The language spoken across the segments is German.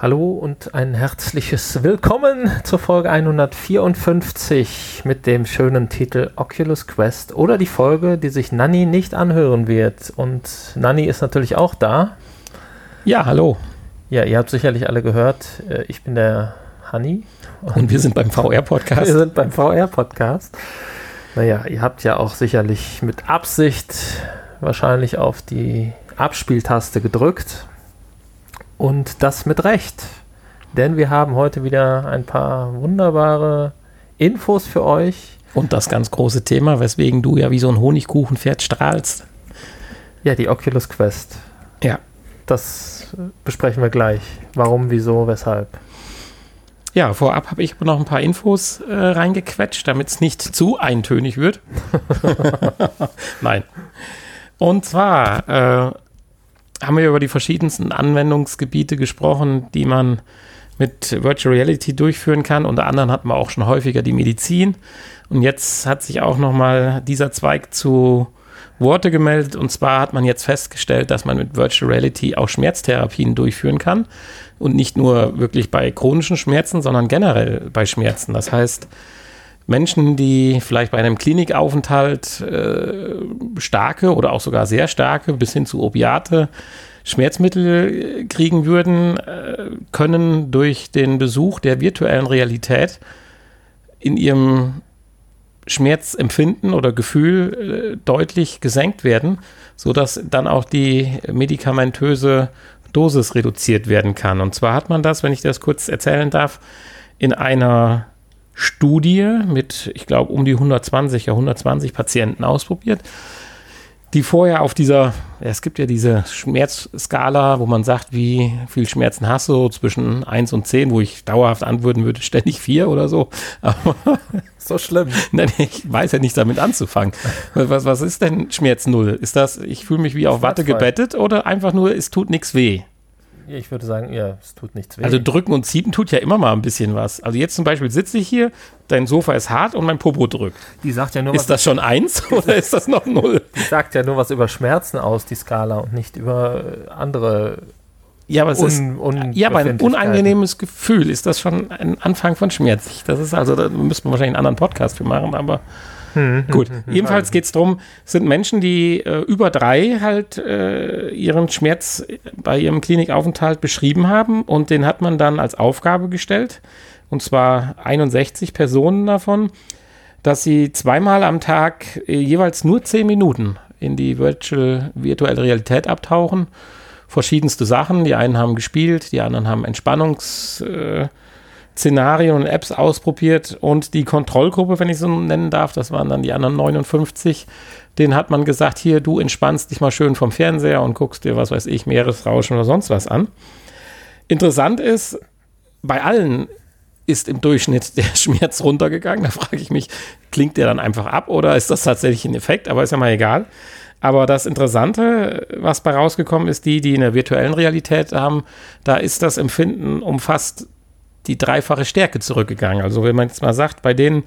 Hallo und ein herzliches Willkommen zur Folge 154 mit dem schönen Titel Oculus Quest oder die Folge, die sich Nanny nicht anhören wird. Und Nanny ist natürlich auch da. Ja, hallo. Ja, ihr habt sicherlich alle gehört, äh, ich bin der Hanni. Und wir sind beim VR-Podcast. Wir sind beim VR-Podcast. Naja, ihr habt ja auch sicherlich mit Absicht wahrscheinlich auf die Abspieltaste gedrückt und das mit Recht. Denn wir haben heute wieder ein paar wunderbare Infos für euch. Und das ganz große Thema, weswegen du ja wie so ein Honigkuchenpferd strahlst. Ja, die Oculus Quest. Ja. Das besprechen wir gleich. Warum, wieso, weshalb. Ja, vorab habe ich noch ein paar Infos äh, reingequetscht, damit es nicht zu eintönig wird. Nein. Und zwar äh, haben wir über die verschiedensten Anwendungsgebiete gesprochen, die man mit Virtual Reality durchführen kann. Unter anderem hatten wir auch schon häufiger die Medizin. Und jetzt hat sich auch nochmal dieser Zweig zu Worte gemeldet. Und zwar hat man jetzt festgestellt, dass man mit Virtual Reality auch Schmerztherapien durchführen kann. Und nicht nur wirklich bei chronischen Schmerzen, sondern generell bei Schmerzen. Das heißt, Menschen, die vielleicht bei einem Klinikaufenthalt äh, starke oder auch sogar sehr starke bis hin zu Opiate Schmerzmittel kriegen würden, äh, können durch den Besuch der virtuellen Realität in ihrem Schmerzempfinden oder Gefühl äh, deutlich gesenkt werden, sodass dann auch die medikamentöse Dosis reduziert werden kann. Und zwar hat man das, wenn ich das kurz erzählen darf, in einer Studie mit, ich glaube, um die 120, ja 120 Patienten ausprobiert, die vorher auf dieser, ja, es gibt ja diese Schmerzskala, wo man sagt, wie viel Schmerzen hast du, zwischen 1 und 10, wo ich dauerhaft antworten würde, ständig 4 oder so. Aber so schlimm. Nein, ich weiß ja nicht damit anzufangen. Was, was ist denn Schmerz 0? Ist das, ich fühle mich wie auf Watte gebettet oder einfach nur, es tut nichts weh? Ich würde sagen, ja, es tut nichts weh. Also drücken und ziehen tut ja immer mal ein bisschen was. Also jetzt zum Beispiel sitze ich hier, dein Sofa ist hart und mein Popo drückt. Die sagt ja nur Ist das schon eins oder ist das noch null? Die sagt ja nur was über Schmerzen aus, die Skala, und nicht über äh, andere. Ja, aber es ist ja, aber ein unangenehmes Gefühl. Ist das schon ein Anfang von Schmerz? Das ist also, da müsste man wahrscheinlich einen anderen Podcast für machen, aber hm, Gut, hm, hm, jedenfalls geht es darum, sind Menschen, die äh, über drei halt äh, ihren Schmerz bei ihrem Klinikaufenthalt beschrieben haben und den hat man dann als Aufgabe gestellt, und zwar 61 Personen davon, dass sie zweimal am Tag äh, jeweils nur zehn Minuten in die Virtual, virtuelle Realität abtauchen. Verschiedenste Sachen. Die einen haben gespielt, die anderen haben Entspannungs- äh, Szenarien und Apps ausprobiert und die Kontrollgruppe, wenn ich so nennen darf, das waren dann die anderen 59, den hat man gesagt, hier, du entspannst dich mal schön vom Fernseher und guckst dir, was weiß ich, Meeresrauschen oder sonst was an. Interessant ist, bei allen ist im Durchschnitt der Schmerz runtergegangen. Da frage ich mich, klingt der dann einfach ab oder ist das tatsächlich ein Effekt? Aber ist ja mal egal. Aber das Interessante, was bei rausgekommen ist, die, die in der virtuellen Realität haben, da ist das Empfinden um fast die dreifache Stärke zurückgegangen. Also wenn man jetzt mal sagt, bei den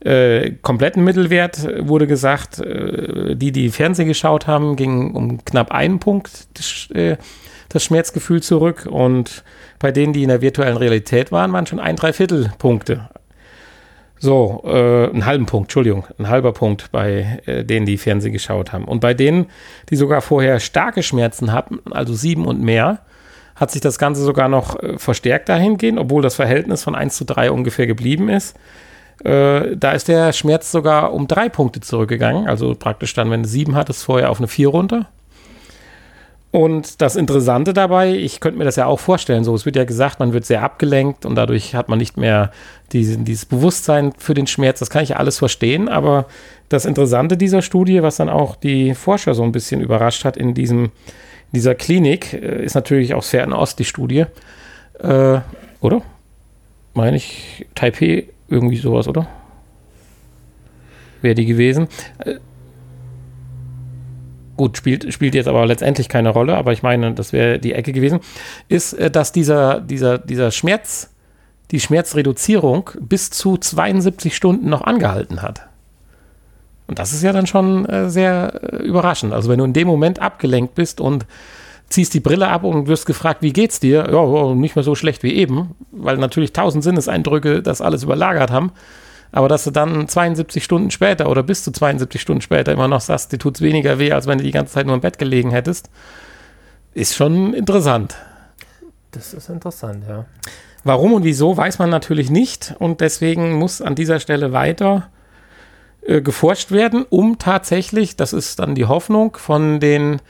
äh, kompletten Mittelwert wurde gesagt, äh, die, die Fernsehen geschaut haben, ging um knapp einen Punkt das, äh, das, Schmerzgefühl zurück und bei denen, die in der virtuellen Realität waren, waren schon ein Dreiviertel Punkte. So, äh, einen halben Punkt, Entschuldigung, ein halber Punkt bei äh, denen, die Fernsehen geschaut haben. Und bei denen, die sogar vorher starke Schmerzen hatten, also sieben und mehr, hat sich das Ganze sogar noch äh, verstärkt dahingehend, obwohl das Verhältnis von 1 zu 3 ungefähr geblieben ist. Äh, da ist der Schmerz sogar um drei Punkte zurückgegangen. Also praktisch dann, wenn du sieben hattest, vorher auf eine 4 runter. Und das Interessante dabei, ich könnte mir das ja auch vorstellen, so, es wird ja gesagt, man wird sehr abgelenkt und dadurch hat man nicht mehr diesen, dieses Bewusstsein für den Schmerz. Das kann ich ja alles verstehen, aber das Interessante dieser Studie, was dann auch die Forscher so ein bisschen überrascht hat in diesem dieser Klinik äh, ist natürlich aus Fernost die Studie. Äh, oder? Meine ich, Taipei, irgendwie sowas, oder? Wäre die gewesen. Äh, gut, spielt, spielt jetzt aber letztendlich keine Rolle, aber ich meine, das wäre die Ecke gewesen, ist, äh, dass dieser, dieser, dieser Schmerz, die Schmerzreduzierung bis zu 72 Stunden noch angehalten hat. Und das ist ja dann schon äh, sehr äh, überraschend. Also wenn du in dem Moment abgelenkt bist und ziehst die Brille ab und wirst gefragt, wie geht's dir? Ja, nicht mehr so schlecht wie eben, weil natürlich tausend Sinneseindrücke das alles überlagert haben. Aber dass du dann 72 Stunden später oder bis zu 72 Stunden später immer noch sagst, dir tut's weniger weh, als wenn du die ganze Zeit nur im Bett gelegen hättest, ist schon interessant. Das ist interessant, ja. Warum und wieso weiß man natürlich nicht und deswegen muss an dieser Stelle weiter äh, geforscht werden, um tatsächlich, das ist dann die Hoffnung von den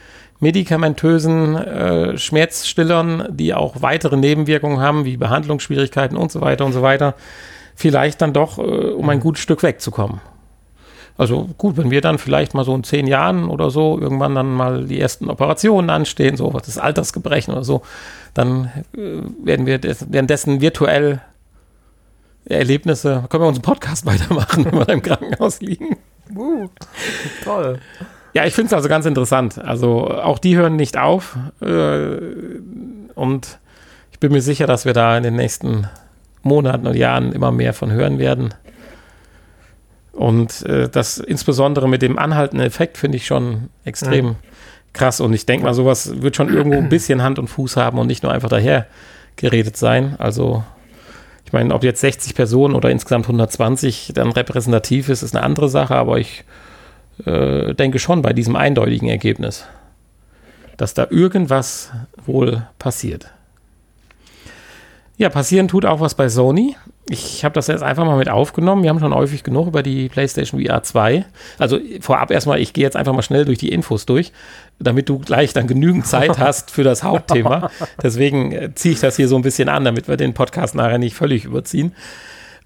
medikamentösen äh, Schmerzstillern, die auch weitere Nebenwirkungen haben, wie Behandlungsschwierigkeiten und so weiter und so weiter, vielleicht dann doch, äh, um ein gutes Stück wegzukommen. Also gut, wenn wir dann vielleicht mal so in zehn Jahren oder so irgendwann dann mal die ersten Operationen anstehen, so das Altersgebrechen oder so, dann äh, werden wir des, währenddessen virtuell Erlebnisse, können wir unseren Podcast weitermachen, wenn wir im Krankenhaus liegen. Uh, toll. Ja, ich finde es also ganz interessant. Also auch die hören nicht auf. Äh, und ich bin mir sicher, dass wir da in den nächsten Monaten und Jahren immer mehr von hören werden. Und äh, das insbesondere mit dem anhaltenden Effekt finde ich schon extrem mhm. krass. Und ich denke mal, sowas wird schon irgendwo ein bisschen Hand und Fuß haben und nicht nur einfach daher geredet sein. Also ich meine, ob jetzt 60 Personen oder insgesamt 120 dann repräsentativ ist, ist eine andere Sache, aber ich äh, denke schon bei diesem eindeutigen Ergebnis, dass da irgendwas wohl passiert. Ja, passieren tut auch was bei Sony. Ich habe das jetzt einfach mal mit aufgenommen. Wir haben schon häufig genug über die PlayStation VR 2. Also vorab erstmal, ich gehe jetzt einfach mal schnell durch die Infos durch, damit du gleich dann genügend Zeit hast für das Hauptthema. Deswegen äh, ziehe ich das hier so ein bisschen an, damit wir den Podcast nachher nicht völlig überziehen.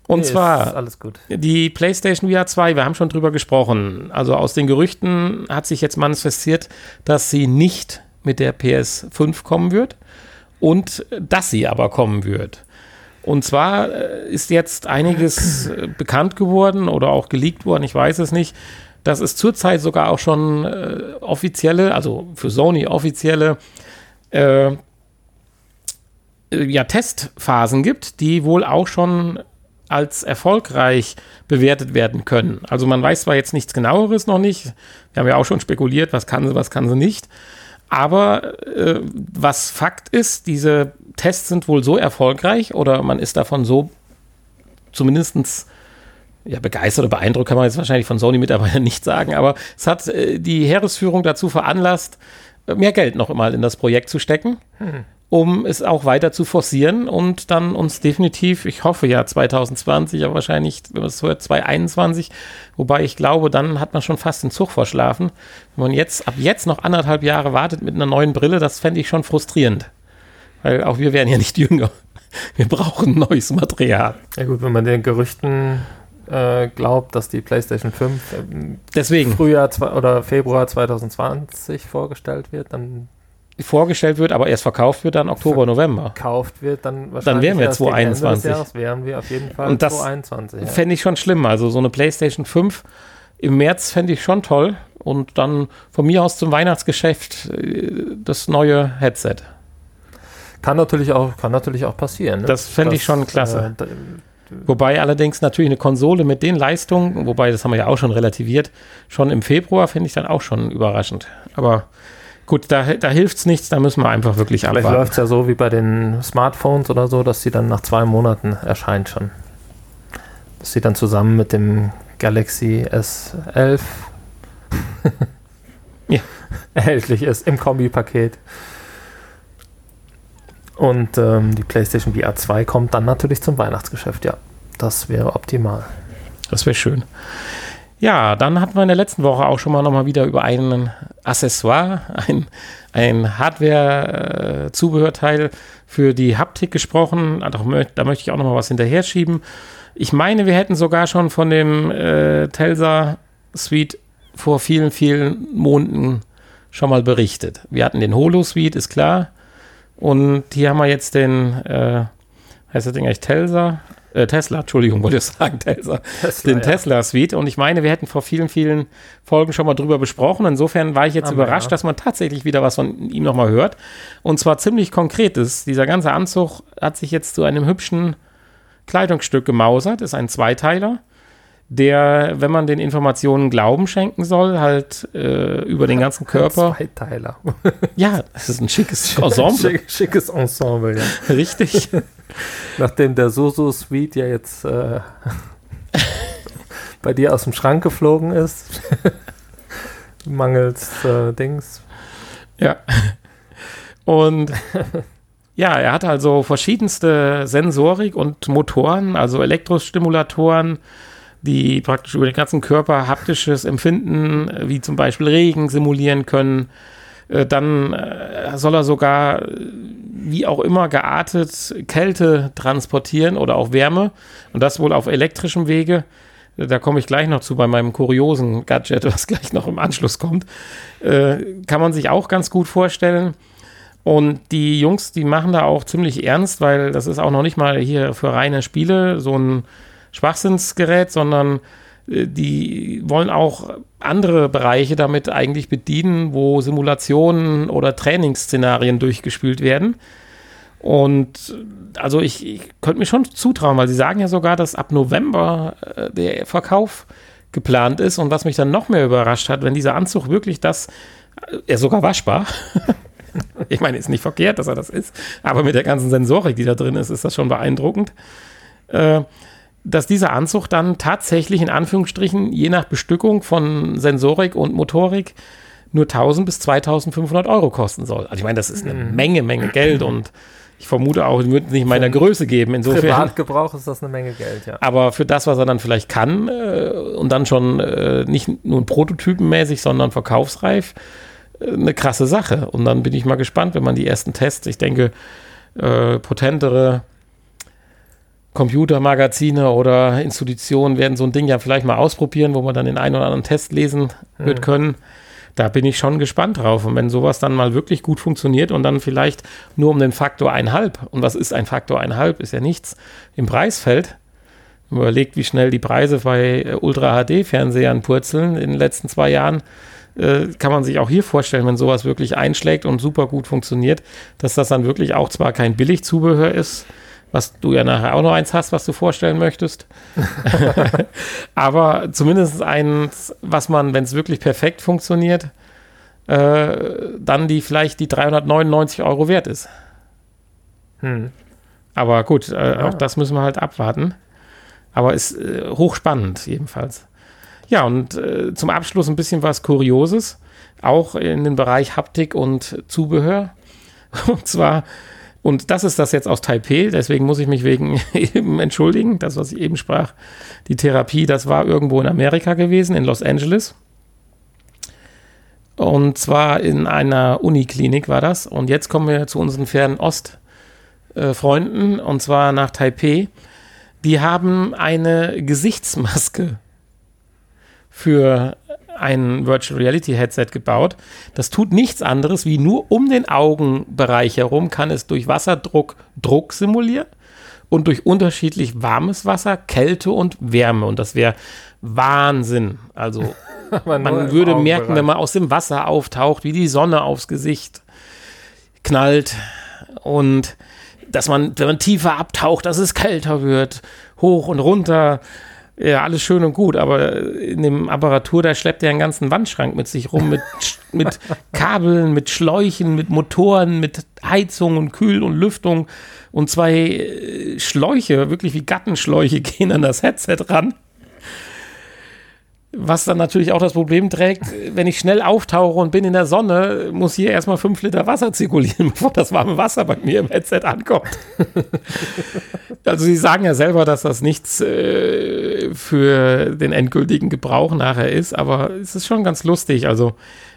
Und nee, zwar die PlayStation VR 2, wir haben schon drüber gesprochen. Also aus den Gerüchten hat sich jetzt manifestiert, dass sie nicht mit der PS5 kommen wird und dass sie aber kommen wird. Und zwar äh, ist jetzt einiges äh, bekannt geworden oder auch geleakt worden, ich weiß es nicht, dass es zurzeit sogar auch schon äh, offizielle, also für Sony offizielle äh, ja, Testphasen gibt, die wohl auch schon als erfolgreich bewertet werden können. Also man weiß zwar jetzt nichts genaueres noch nicht, wir haben ja auch schon spekuliert, was kann sie, was kann sie nicht. Aber äh, was Fakt ist, diese Tests sind wohl so erfolgreich oder man ist davon so zumindest ja, begeistert oder beeindruckt, kann man jetzt wahrscheinlich von Sony-Mitarbeitern nicht sagen, aber es hat äh, die Heeresführung dazu veranlasst, mehr Geld noch einmal in das Projekt zu stecken. Hm um es auch weiter zu forcieren und dann uns definitiv, ich hoffe ja 2020, aber wahrscheinlich, wenn man es hört, 2021, wobei ich glaube, dann hat man schon fast den Zug verschlafen. Wenn man jetzt ab jetzt noch anderthalb Jahre wartet mit einer neuen Brille, das fände ich schon frustrierend. Weil auch wir werden ja nicht jünger. Wir brauchen neues Material. Ja gut, wenn man den Gerüchten äh, glaubt, dass die PlayStation 5 äh, Deswegen. Frühjahr oder Februar 2020 vorgestellt wird, dann vorgestellt wird, aber erst verkauft wird dann Oktober, November. Verkauft wird dann wahrscheinlich. Dann wären wir 2021. Jahres wären wir auf jeden Fall Und das 2021. Ja. Fände ich schon schlimm. Also so eine PlayStation 5 im März fände ich schon toll. Und dann von mir aus zum Weihnachtsgeschäft äh, das neue Headset. Kann natürlich auch, kann natürlich auch passieren. Ne? Das fände ich schon klasse. Äh, Wobei allerdings natürlich eine Konsole mit den Leistungen, wobei das haben wir ja auch schon relativiert, schon im Februar finde ich dann auch schon überraschend. Aber Gut, da, da hilft es nichts, da müssen wir einfach wirklich Vielleicht abwarten. Vielleicht läuft es ja so wie bei den Smartphones oder so, dass sie dann nach zwei Monaten erscheint schon. Dass sie dann zusammen mit dem Galaxy S11 ja. erhältlich ist im Kombi-Paket. Und ähm, die PlayStation VR 2 kommt dann natürlich zum Weihnachtsgeschäft, ja. Das wäre optimal. Das wäre schön. Ja, dann hatten wir in der letzten Woche auch schon mal nochmal wieder über einen Accessoire, ein, ein Hardware-Zubehörteil für die Haptik gesprochen. Da möchte ich auch nochmal was hinterher schieben. Ich meine, wir hätten sogar schon von dem äh, Telsa Suite vor vielen, vielen Monaten schon mal berichtet. Wir hatten den Holo Suite, ist klar. Und hier haben wir jetzt den, äh, heißt das Ding eigentlich Telsa? äh, Tesla, Entschuldigung, wollte ich sagen, Tesla, Tesla den ja. Tesla Suite. Und ich meine, wir hätten vor vielen, vielen Folgen schon mal drüber besprochen. Insofern war ich jetzt Aber überrascht, ja. dass man tatsächlich wieder was von ihm nochmal hört. Und zwar ziemlich konkretes. Dieser ganze Anzug hat sich jetzt zu einem hübschen Kleidungsstück gemausert, ist ein Zweiteiler. Der, wenn man den Informationen Glauben schenken soll, halt äh, über den ganzen Körper. Zweiteiler. ja, es ist ein schickes Ensemble. Schick, schickes Ensemble, ja. Richtig. Nachdem der Soso Suite ja jetzt äh, bei dir aus dem Schrank geflogen ist, mangels äh, Dings. Ja. Und ja, er hat also verschiedenste Sensorik und Motoren, also Elektrostimulatoren, die praktisch über den ganzen Körper haptisches Empfinden, wie zum Beispiel Regen, simulieren können. Äh, dann äh, soll er sogar, wie auch immer, geartet Kälte transportieren oder auch Wärme. Und das wohl auf elektrischem Wege. Da komme ich gleich noch zu bei meinem kuriosen Gadget, was gleich noch im Anschluss kommt. Äh, kann man sich auch ganz gut vorstellen. Und die Jungs, die machen da auch ziemlich ernst, weil das ist auch noch nicht mal hier für reine Spiele so ein Schwachsinnsgerät, sondern äh, die wollen auch andere Bereiche damit eigentlich bedienen, wo Simulationen oder Trainingsszenarien durchgespielt werden. Und also ich, ich könnte mir schon zutrauen, weil sie sagen ja sogar, dass ab November äh, der Verkauf geplant ist. Und was mich dann noch mehr überrascht hat, wenn dieser Anzug wirklich das, äh, er ist sogar waschbar. ich meine, ist nicht verkehrt, dass er das ist, aber mit der ganzen Sensorik, die da drin ist, ist das schon beeindruckend. Äh, dass dieser Anzug dann tatsächlich in Anführungsstrichen je nach Bestückung von Sensorik und Motorik nur 1000 bis 2500 Euro kosten soll. Also ich meine, das ist eine mhm. Menge, Menge Geld und ich vermute auch, es wird nicht meiner Größe geben. Insofern. Privatgebrauch ist das eine Menge Geld, ja. Aber für das, was er dann vielleicht kann äh, und dann schon äh, nicht nur prototypenmäßig, sondern verkaufsreif, äh, eine krasse Sache. Und dann bin ich mal gespannt, wenn man die ersten Tests, ich denke, äh, potentere Computermagazine oder Institutionen werden so ein Ding ja vielleicht mal ausprobieren, wo man dann den einen oder anderen Test lesen mhm. wird können. Da bin ich schon gespannt drauf. Und wenn sowas dann mal wirklich gut funktioniert und dann vielleicht nur um den Faktor einhalb, und was ist ein Faktor einhalb, ist ja nichts, im Preis fällt, überlegt, wie schnell die Preise bei äh, Ultra-HD-Fernsehern purzeln in den letzten zwei Jahren, äh, kann man sich auch hier vorstellen, wenn sowas wirklich einschlägt und super gut funktioniert, dass das dann wirklich auch zwar kein Billigzubehör ist, was du ja nachher auch noch eins hast, was du vorstellen möchtest. Aber zumindest eins, was man, wenn es wirklich perfekt funktioniert, äh, dann die vielleicht die 399 Euro wert ist. Hm. Aber gut, äh, ja. auch das müssen wir halt abwarten. Aber ist äh, hochspannend jedenfalls. Ja, und äh, zum Abschluss ein bisschen was Kurioses, auch in den Bereich Haptik und Zubehör. Und zwar und das ist das jetzt aus Taipei, deswegen muss ich mich wegen eben entschuldigen, das, was ich eben sprach. Die Therapie, das war irgendwo in Amerika gewesen, in Los Angeles. Und zwar in einer Uniklinik war das. Und jetzt kommen wir zu unseren fernen Ostfreunden, äh, und zwar nach Taipei. Die haben eine Gesichtsmaske für ein Virtual Reality Headset gebaut. Das tut nichts anderes, wie nur um den Augenbereich herum kann es durch Wasserdruck Druck simulieren und durch unterschiedlich warmes Wasser Kälte und Wärme. Und das wäre Wahnsinn. Also man würde merken, wenn man aus dem Wasser auftaucht, wie die Sonne aufs Gesicht knallt und dass man, wenn man tiefer abtaucht, dass es kälter wird, hoch und runter. Ja, alles schön und gut, aber in dem Apparatur, da schleppt er einen ganzen Wandschrank mit sich rum, mit, mit Kabeln, mit Schläuchen, mit Motoren, mit Heizung und Kühl und Lüftung. Und zwei äh, Schläuche, wirklich wie Gattenschläuche, gehen an das Headset ran. Was dann natürlich auch das Problem trägt, wenn ich schnell auftauche und bin in der Sonne, muss hier erstmal fünf Liter Wasser zirkulieren, bevor das warme Wasser bei mir im Headset ankommt. also Sie sagen ja selber, dass das nichts äh, für den endgültigen Gebrauch nachher ist, aber es ist schon ganz lustig. Also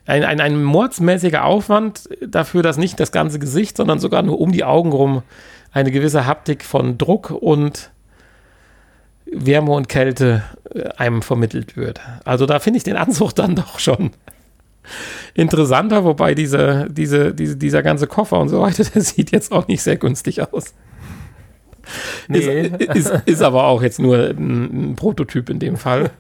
ein, ein, ein mordsmäßiger Aufwand dafür, dass nicht das ganze Gesicht, sondern sogar nur um die Augen rum eine gewisse Haptik von Druck und Wärme und Kälte äh, einem vermittelt wird. Also da finde ich den Anzug dann doch schon interessanter, wobei diese, diese, diese, dieser ganze Koffer und so weiter, der sieht jetzt auch nicht sehr günstig aus. Nee. Ist, ist, ist, aber auch jetzt nur ein, ein, Prototyp in dem Fall.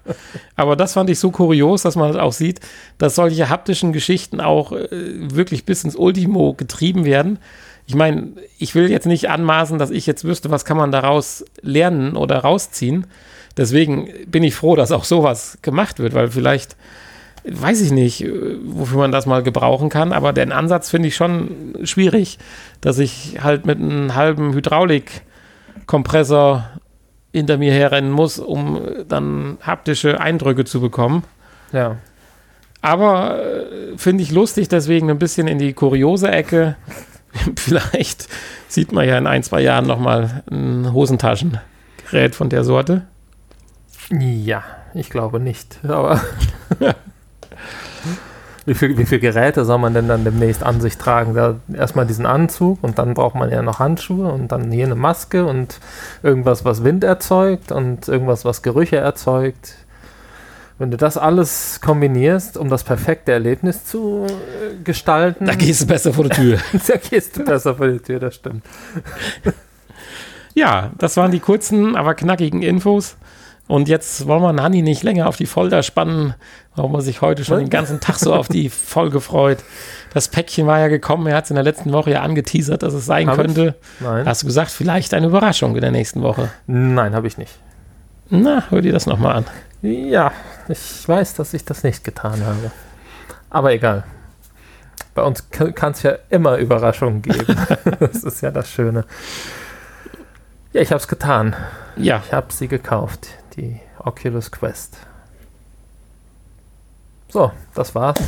Aber das fand ich so kurios, dass man auch sieht, dass solche haptischen Geschichten auch äh, wirklich bis ins Ultimo getrieben werden. Ich meine, ich will jetzt nicht anmaßen, dass ich jetzt wüsste, was kann man daraus lernen oder rausziehen. Deswegen bin ich froh, dass auch sowas gemacht wird, weil vielleicht weiß ich nicht, wofür man das mal gebrauchen kann, aber den Ansatz finde ich schon schwierig, dass ich halt mit einem halben Hydraulikkompressor hinter mir herrennen muss, um dann haptische Eindrücke zu bekommen. Ja. Aber äh, finde ich lustig, deswegen ein bisschen in die kuriose Ecke. Vielleicht sieht man ja in ein, zwei Jahren nochmal ein Hosentaschengerät von der Sorte. Ja, ich glaube nicht. Aber wie viele wie viel Geräte soll man denn dann demnächst an sich tragen? Da erstmal diesen Anzug und dann braucht man ja noch Handschuhe und dann hier eine Maske und irgendwas, was Wind erzeugt und irgendwas, was Gerüche erzeugt. Wenn du das alles kombinierst, um das perfekte Erlebnis zu äh, gestalten. Da gehst du besser vor die Tür. da gehst du besser vor die Tür, das stimmt. ja, das waren die kurzen, aber knackigen Infos. Und jetzt wollen wir Nani nicht länger auf die Folter spannen, warum man sich heute schon den ganzen Tag so auf die Folge freut. Das Päckchen war ja gekommen, er hat es in der letzten Woche ja angeteasert, dass es sein hab könnte. Ich? Nein. Hast du gesagt, vielleicht eine Überraschung in der nächsten Woche? Nein, habe ich nicht. Na, hör dir das nochmal an. Ja, ich weiß, dass ich das nicht getan habe. Aber egal. Bei uns kann es ja immer Überraschungen geben. das ist ja das Schöne. Ja, ich habe es getan. Ja. Ich habe sie gekauft die Oculus Quest. So, das war's.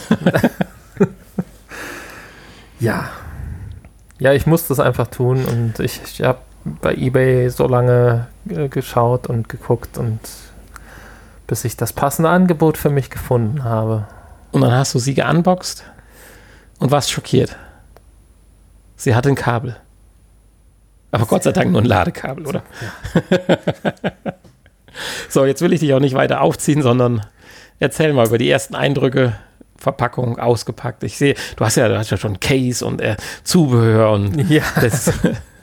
ja. Ja, ich muss das einfach tun und ich, ich habe bei eBay so lange äh, geschaut und geguckt und bis ich das passende Angebot für mich gefunden habe. Und dann hast du sie geunboxed und warst schockiert. Sie hat ein Kabel. Aber Gott sei Dank nur ein Ladekabel, oder? Ja. So, jetzt will ich dich auch nicht weiter aufziehen, sondern erzähl mal über die ersten Eindrücke. Verpackung ausgepackt. Ich sehe, du hast ja, du hast ja schon Case und äh, Zubehör und ja. das.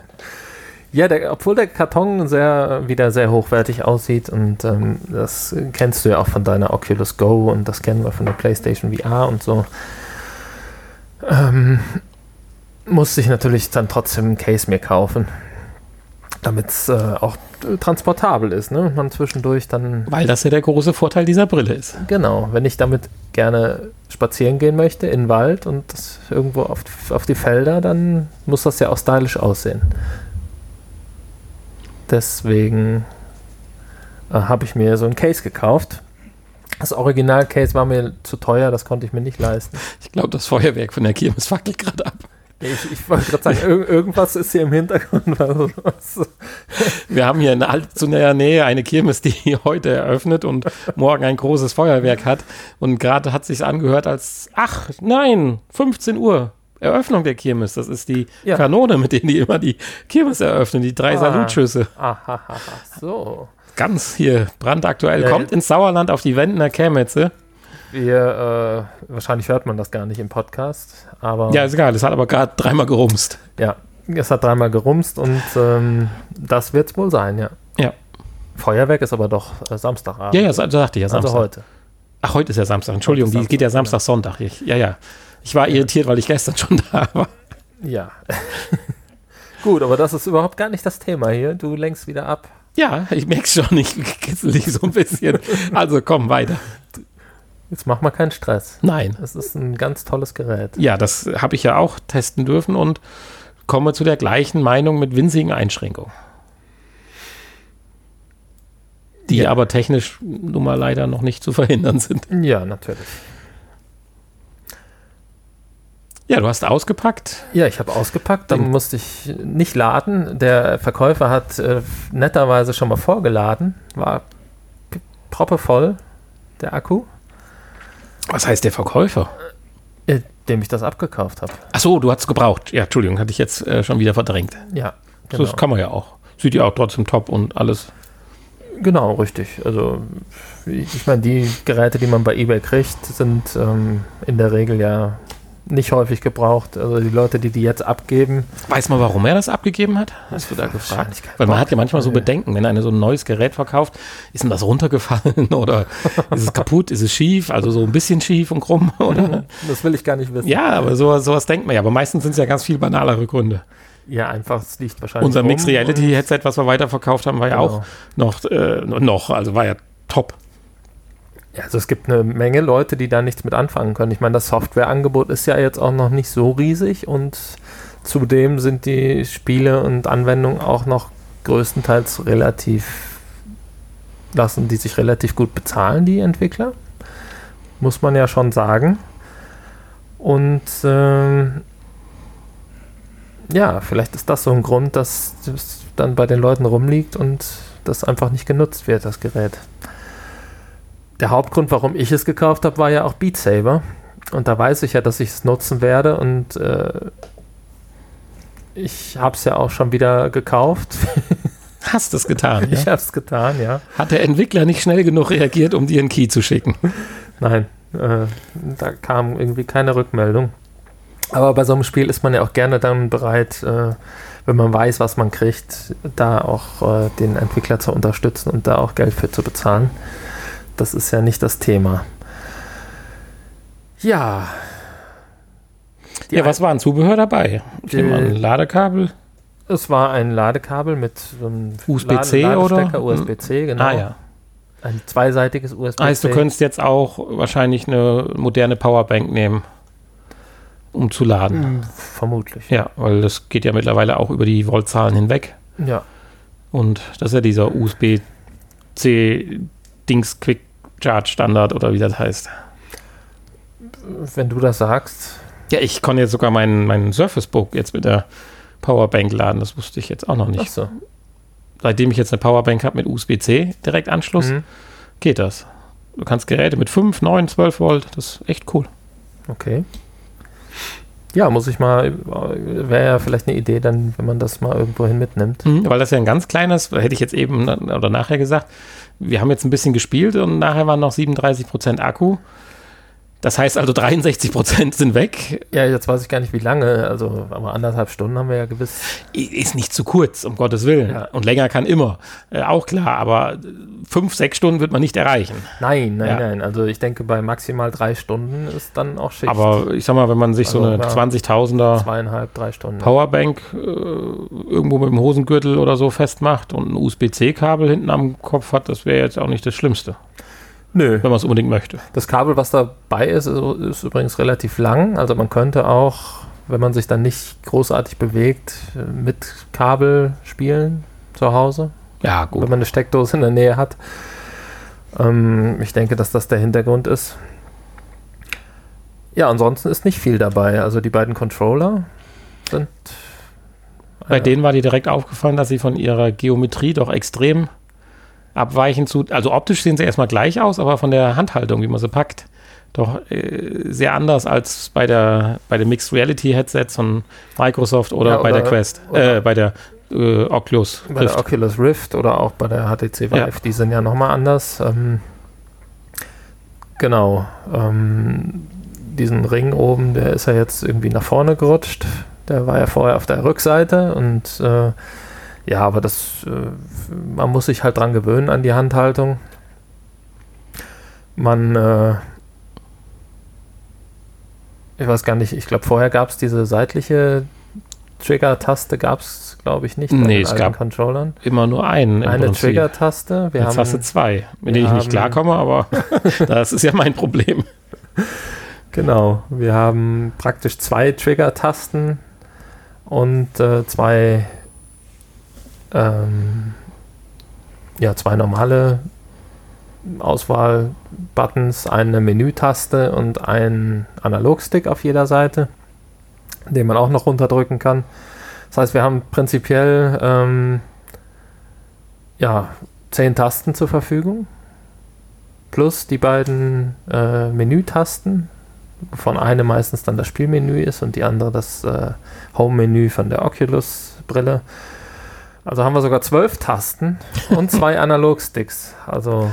ja, der, obwohl der Karton sehr, wieder sehr hochwertig aussieht und ähm, das kennst du ja auch von deiner Oculus Go und das kennen wir von der PlayStation VR und so. Ähm, musste ich natürlich dann trotzdem ein Case mir kaufen damit es äh, auch transportabel ist, ne? Man zwischendurch dann. Weil das ja der große Vorteil dieser Brille ist. Genau, wenn ich damit gerne spazieren gehen möchte in den Wald und irgendwo auf, auf die Felder, dann muss das ja auch stylisch aussehen. Deswegen äh, habe ich mir so ein Case gekauft. Das Original-Case war mir zu teuer, das konnte ich mir nicht leisten. Ich glaube, das Feuerwerk von der Kirmes fackelt gerade ab. Ich, ich wollte gerade sagen, ir irgendwas ist hier im Hintergrund. Wir haben hier in allzu näher Nähe eine Kirmes, die heute eröffnet und morgen ein großes Feuerwerk hat. Und gerade hat sich angehört als, ach nein, 15 Uhr. Eröffnung der Kirmes. Das ist die ja. Kanone, mit denen die immer die Kirmes eröffnen, die drei ah. Salutschüsse. Aha, so. Ganz hier brandaktuell. Ja, Kommt ins Sauerland auf die Wendener Kämmetze. Wir, äh, wahrscheinlich hört man das gar nicht im Podcast, aber. Ja, ist egal, es hat aber gerade dreimal gerumst. Ja, es hat dreimal gerumst und ähm, das wird es wohl sein, ja. Ja. Feuerwerk ist aber doch äh, Samstagabend. Ja, ja, sagte ich ja also Samstag. Also heute. Ach, heute ist ja Samstag. Entschuldigung, die geht ja Samstag, Sonntag. Ich, ja, ja. Ich war irritiert, weil ich gestern schon da war. Ja. Gut, aber das ist überhaupt gar nicht das Thema hier. Du lenkst wieder ab. Ja, ich merke schon, ich kitzel dich so ein bisschen. Also komm, weiter. Jetzt mach mal keinen Stress. Nein. Es ist ein ganz tolles Gerät. Ja, das habe ich ja auch testen dürfen und komme zu der gleichen Meinung mit winzigen Einschränkungen. Die ja. aber technisch nun mal leider noch nicht zu verhindern sind. Ja, natürlich. Ja, du hast ausgepackt. Ja, ich habe ausgepackt. Dann musste ich nicht laden. Der Verkäufer hat äh, netterweise schon mal vorgeladen. War proppevoll, der Akku. Was heißt der Verkäufer? Äh, dem ich das abgekauft habe. Ach so, du hast es gebraucht. Ja, Entschuldigung, hatte ich jetzt äh, schon wieder verdrängt. Ja, genau. Das kann man ja auch. Sieht ja auch trotzdem top und alles. Genau, richtig. Also ich meine, die Geräte, die man bei eBay kriegt, sind ähm, in der Regel ja nicht häufig gebraucht. Also die Leute, die die jetzt abgeben. Weiß man, warum er das abgegeben hat? Hast du da gefragt? Weil man hat ja manchmal so Bedenken, wenn einer so ein neues Gerät verkauft, ist denn das runtergefallen oder ist es kaputt, ist es schief, also so ein bisschen schief und krumm? Oder? Das will ich gar nicht wissen. Ja, aber sowas, sowas denkt man ja. Aber meistens sind es ja ganz viel banalere Gründe. Ja, einfach, es liegt wahrscheinlich. Unser Mixed Reality Headset, was wir weiterverkauft haben, war ja genau. auch noch, äh, noch, also war ja top. Ja, also es gibt eine Menge Leute, die da nichts mit anfangen können. Ich meine, das Softwareangebot ist ja jetzt auch noch nicht so riesig und zudem sind die Spiele und Anwendungen auch noch größtenteils relativ, lassen die sich relativ gut bezahlen, die Entwickler. Muss man ja schon sagen. Und ähm, ja, vielleicht ist das so ein Grund, dass das dann bei den Leuten rumliegt und das einfach nicht genutzt wird, das Gerät der Hauptgrund, warum ich es gekauft habe, war ja auch Beat Saber. Und da weiß ich ja, dass ich es nutzen werde und äh, ich habe es ja auch schon wieder gekauft. Hast es getan? Ja? Ich habe es getan, ja. Hat der Entwickler nicht schnell genug reagiert, um dir einen Key zu schicken? Nein, äh, da kam irgendwie keine Rückmeldung. Aber bei so einem Spiel ist man ja auch gerne dann bereit, äh, wenn man weiß, was man kriegt, da auch äh, den Entwickler zu unterstützen und da auch Geld für zu bezahlen das ist ja nicht das Thema. Ja. Die ja, was war ein Zubehör dabei? Ich nehme an, Ladekabel. Es war ein Ladekabel mit so einem USB-C oder? USB-C, genau. Ah, ja. Ein zweiseitiges USB-C. Heißt, du könntest jetzt auch wahrscheinlich eine moderne Powerbank nehmen, um zu laden. Hm, vermutlich. Ja, weil das geht ja mittlerweile auch über die Voltzahlen hinweg. Ja. Und das ist ja dieser USB-C Dings Quick Charge Standard oder wie das heißt. Wenn du das sagst. Ja, ich konnte jetzt sogar meinen, meinen Surface Book jetzt mit der Powerbank laden. Das wusste ich jetzt auch noch nicht. Ach so. Seitdem ich jetzt eine Powerbank habe mit USB-C Direktanschluss, mhm. geht das. Du kannst Geräte mit 5, 9, 12 Volt. Das ist echt cool. Okay. Ja, muss ich mal, wäre ja vielleicht eine Idee dann, wenn man das mal irgendwohin mitnimmt. Mhm, weil das ja ein ganz kleines, hätte ich jetzt eben oder nachher gesagt, wir haben jetzt ein bisschen gespielt und nachher waren noch 37 Prozent Akku. Das heißt also 63 Prozent sind weg. Ja, jetzt weiß ich gar nicht, wie lange. Also, aber anderthalb Stunden haben wir ja gewiss. Ist nicht zu kurz, um Gottes Willen. Ja. Und länger kann immer. Äh, auch klar, aber fünf, sechs Stunden wird man nicht erreichen. Nein, nein, ja. nein. Also, ich denke, bei maximal drei Stunden ist dann auch Schicht. Aber ich sag mal, wenn man sich also so eine 20.000er zweieinhalb, drei Stunden Powerbank äh, irgendwo mit dem Hosengürtel oder so festmacht und ein USB-C-Kabel hinten am Kopf hat, das wäre jetzt auch nicht das Schlimmste. Nö. Wenn man es unbedingt möchte. Das Kabel, was dabei ist, ist übrigens relativ lang. Also man könnte auch, wenn man sich dann nicht großartig bewegt, mit Kabel spielen zu Hause. Ja, gut. Wenn man eine Steckdose in der Nähe hat. Ähm, ich denke, dass das der Hintergrund ist. Ja, ansonsten ist nicht viel dabei. Also die beiden Controller sind. Bei äh, denen war dir direkt aufgefallen, dass sie von ihrer Geometrie doch extrem abweichen zu, also optisch sehen sie erstmal gleich aus, aber von der Handhaltung, wie man sie packt, doch äh, sehr anders als bei der bei den Mixed Reality Headsets von Microsoft oder, ja, oder bei der Quest, äh, bei der äh, Oculus Rift. Bei der Oculus Rift oder auch bei der HTC Vive, ja. die sind ja nochmal anders. Ähm, genau. Ähm, diesen Ring oben, der ist ja jetzt irgendwie nach vorne gerutscht. Der war ja vorher auf der Rückseite und äh, ja, aber das, äh, man muss sich halt dran gewöhnen an die Handhaltung. Man, äh, ich weiß gar nicht, ich glaube, vorher gab es diese seitliche Trigger-Taste, gab es, glaube ich, nicht. Nee, es gab Controllern. immer nur einen. Eine Trigger-Taste. Jetzt hast du zwei, mit denen ich nicht klarkomme, aber das ist ja mein Problem. Genau, wir haben praktisch zwei Trigger-Tasten und äh, zwei ähm, ja, zwei normale Auswahl-Buttons, eine Menütaste und ein Analogstick auf jeder Seite, den man auch noch runterdrücken kann. Das heißt, wir haben prinzipiell ähm, ja, zehn Tasten zur Verfügung, plus die beiden äh, Menütasten, von eine meistens dann das Spielmenü ist und die andere das äh, Home-Menü von der Oculus-Brille. Also haben wir sogar zwölf Tasten und zwei Analogsticks. Also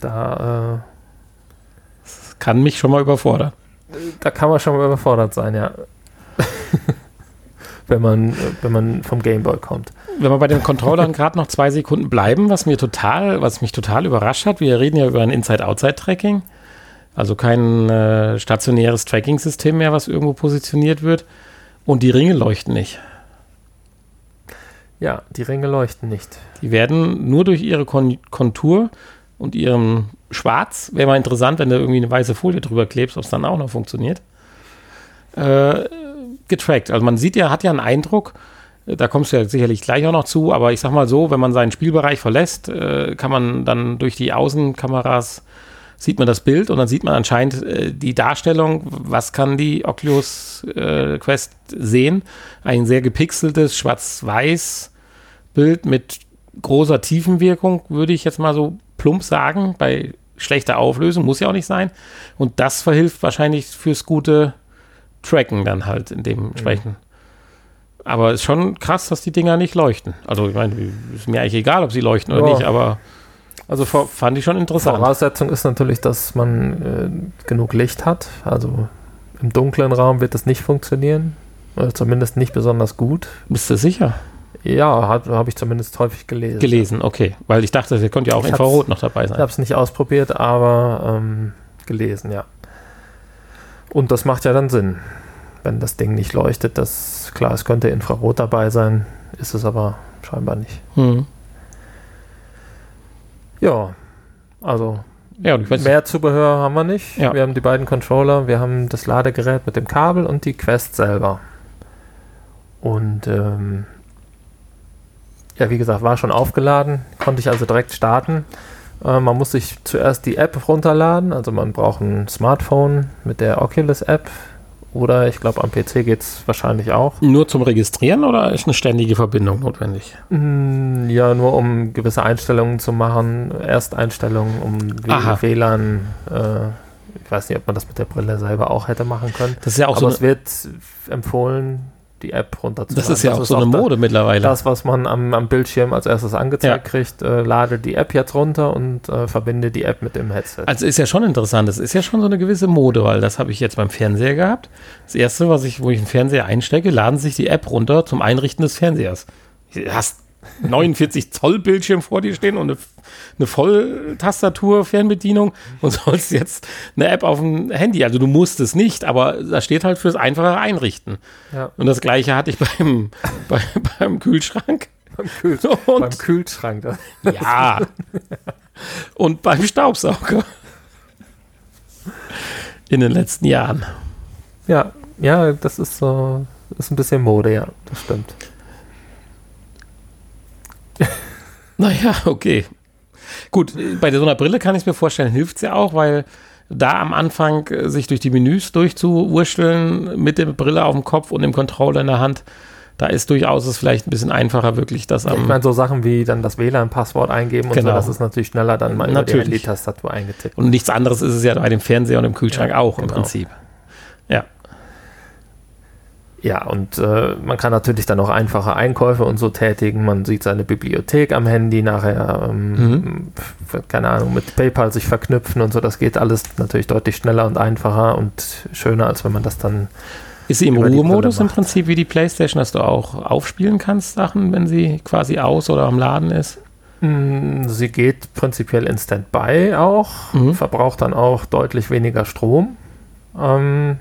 da. Äh das kann mich schon mal überfordern. Da kann man schon mal überfordert sein, ja. wenn, man, wenn man vom Gameboy kommt. Wenn wir bei den Controllern gerade noch zwei Sekunden bleiben, was mir total, was mich total überrascht hat, wir reden ja über ein Inside-Outside-Tracking, also kein äh, stationäres Tracking-System mehr, was irgendwo positioniert wird. Und die Ringe leuchten nicht. Ja, die Ringe leuchten nicht. Die werden nur durch ihre Kon Kontur und ihrem Schwarz, wäre mal interessant, wenn du irgendwie eine weiße Folie drüber klebst, ob es dann auch noch funktioniert, äh, getrackt. Also man sieht ja, hat ja einen Eindruck, äh, da kommst du ja sicherlich gleich auch noch zu, aber ich sag mal so, wenn man seinen Spielbereich verlässt, äh, kann man dann durch die Außenkameras sieht man das Bild und dann sieht man anscheinend äh, die Darstellung, was kann die Oculus äh, Quest sehen. Ein sehr gepixeltes Schwarz-Weiß Bild mit großer Tiefenwirkung, würde ich jetzt mal so plump sagen, bei schlechter Auflösung, muss ja auch nicht sein. Und das verhilft wahrscheinlich fürs gute Tracken dann halt in dementsprechend. Mhm. Aber ist schon krass, dass die Dinger nicht leuchten. Also ich meine, ist mir eigentlich egal, ob sie leuchten oder ja. nicht, aber also fand ich schon interessant. Voraussetzung ist natürlich, dass man äh, genug Licht hat. Also im dunklen Raum wird das nicht funktionieren. Oder zumindest nicht besonders gut. Bist du sicher? Ja, habe hab ich zumindest häufig gelesen. Gelesen, okay. Weil ich dachte, der könnte ja auch ich Infrarot noch dabei sein. Ich habe es nicht ausprobiert, aber ähm, gelesen, ja. Und das macht ja dann Sinn. Wenn das Ding nicht leuchtet, das klar, es könnte Infrarot dabei sein, ist es aber scheinbar nicht. Hm. Ja, also ja, mehr Zubehör haben wir nicht. Ja. Wir haben die beiden Controller, wir haben das Ladegerät mit dem Kabel und die Quest selber. Und ähm, ja, wie gesagt, war schon aufgeladen, konnte ich also direkt starten. Äh, man muss sich zuerst die App runterladen, also man braucht ein Smartphone mit der Oculus App oder ich glaube, am PC geht es wahrscheinlich auch. Nur zum Registrieren oder ist eine ständige Verbindung notwendig? Mm, ja, nur um gewisse Einstellungen zu machen. Ersteinstellungen, um WLAN. Äh, ich weiß nicht, ob man das mit der Brille selber auch hätte machen können. Das ist ja auch Aber so. es wird empfohlen, die App runterzuladen. Das ist ja das auch ist so eine Mode mittlerweile. Das, was man am, am Bildschirm als erstes angezeigt ja. kriegt, äh, lade die App jetzt runter und äh, verbinde die App mit dem Headset. Also ist ja schon interessant. Das ist ja schon so eine gewisse Mode, weil das habe ich jetzt beim Fernseher gehabt. Das erste, was ich, wo ich einen Fernseher einstecke, laden sich die App runter zum Einrichten des Fernsehers. Du hast 49 Zoll Bildschirm vor dir stehen und eine, eine Volltastatur Fernbedienung und sollst jetzt eine App auf dem Handy. Also du musst es nicht, aber da steht halt fürs einfache Einrichten. Ja. Und das gleiche hatte ich beim, bei, beim Kühlschrank. Beim, Kühl und, beim Kühlschrank. ja. Und beim Staubsauger. In den letzten Jahren. Ja, ja, das ist so, ist ein bisschen Mode, ja, das stimmt. naja, okay. Gut, bei so einer Brille kann ich mir vorstellen, hilft es ja auch, weil da am Anfang äh, sich durch die Menüs durchzuwurschteln mit der Brille auf dem Kopf und dem Controller in der Hand, da ist durchaus es vielleicht ein bisschen einfacher, wirklich das am. Ich meine, so Sachen wie dann das WLAN-Passwort eingeben und genau. so, das ist natürlich schneller dann mal natürlich. über die Tastatur eingetippt. Und nichts anderes ist es ja bei dem Fernseher und dem Kühlschrank ja, auch genau. im Prinzip. Ja. Und äh, man kann natürlich dann auch einfache Einkäufe und so tätigen. Man sieht seine Bibliothek am Handy nachher, ähm, mhm. keine Ahnung, mit PayPal sich verknüpfen und so. Das geht alles natürlich deutlich schneller und einfacher und schöner, als wenn man das dann. Ist sie im Ruhemodus im Prinzip wie die PlayStation, dass du auch aufspielen kannst, Sachen, wenn sie quasi aus oder am Laden ist? Mm, sie geht prinzipiell in Standby auch, mhm. verbraucht dann auch deutlich weniger Strom. Ähm,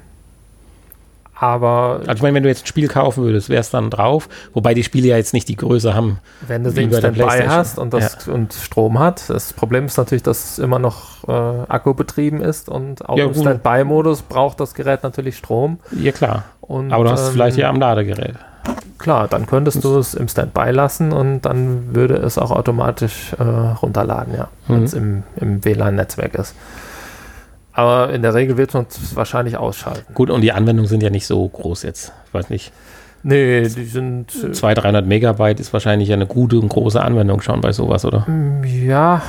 aber. Also ich meine, wenn du jetzt ein Spiel kaufen würdest, wäre es dann drauf, wobei die Spiele ja jetzt nicht die Größe haben. Wenn du sie dabei hast und, das, ja. und Strom hat. Das Problem ist natürlich, dass es immer noch äh, Akku betrieben ist und auch ja, im Standby-Modus braucht das Gerät natürlich Strom. Ja, klar. Und, Aber du hast ähm, es vielleicht ja am Ladegerät. Klar, dann könntest du es im Standby lassen und dann würde es auch automatisch äh, runterladen, ja, mhm. wenn es im, im WLAN-Netzwerk ist. Aber in der Regel wird man es wahrscheinlich ausschalten. Gut, und die Anwendungen sind ja nicht so groß jetzt. Ich weiß nicht. Nee, die sind. 200, 300 Megabyte ist wahrscheinlich eine gute und große Anwendung schon bei sowas, oder? Mm, ja.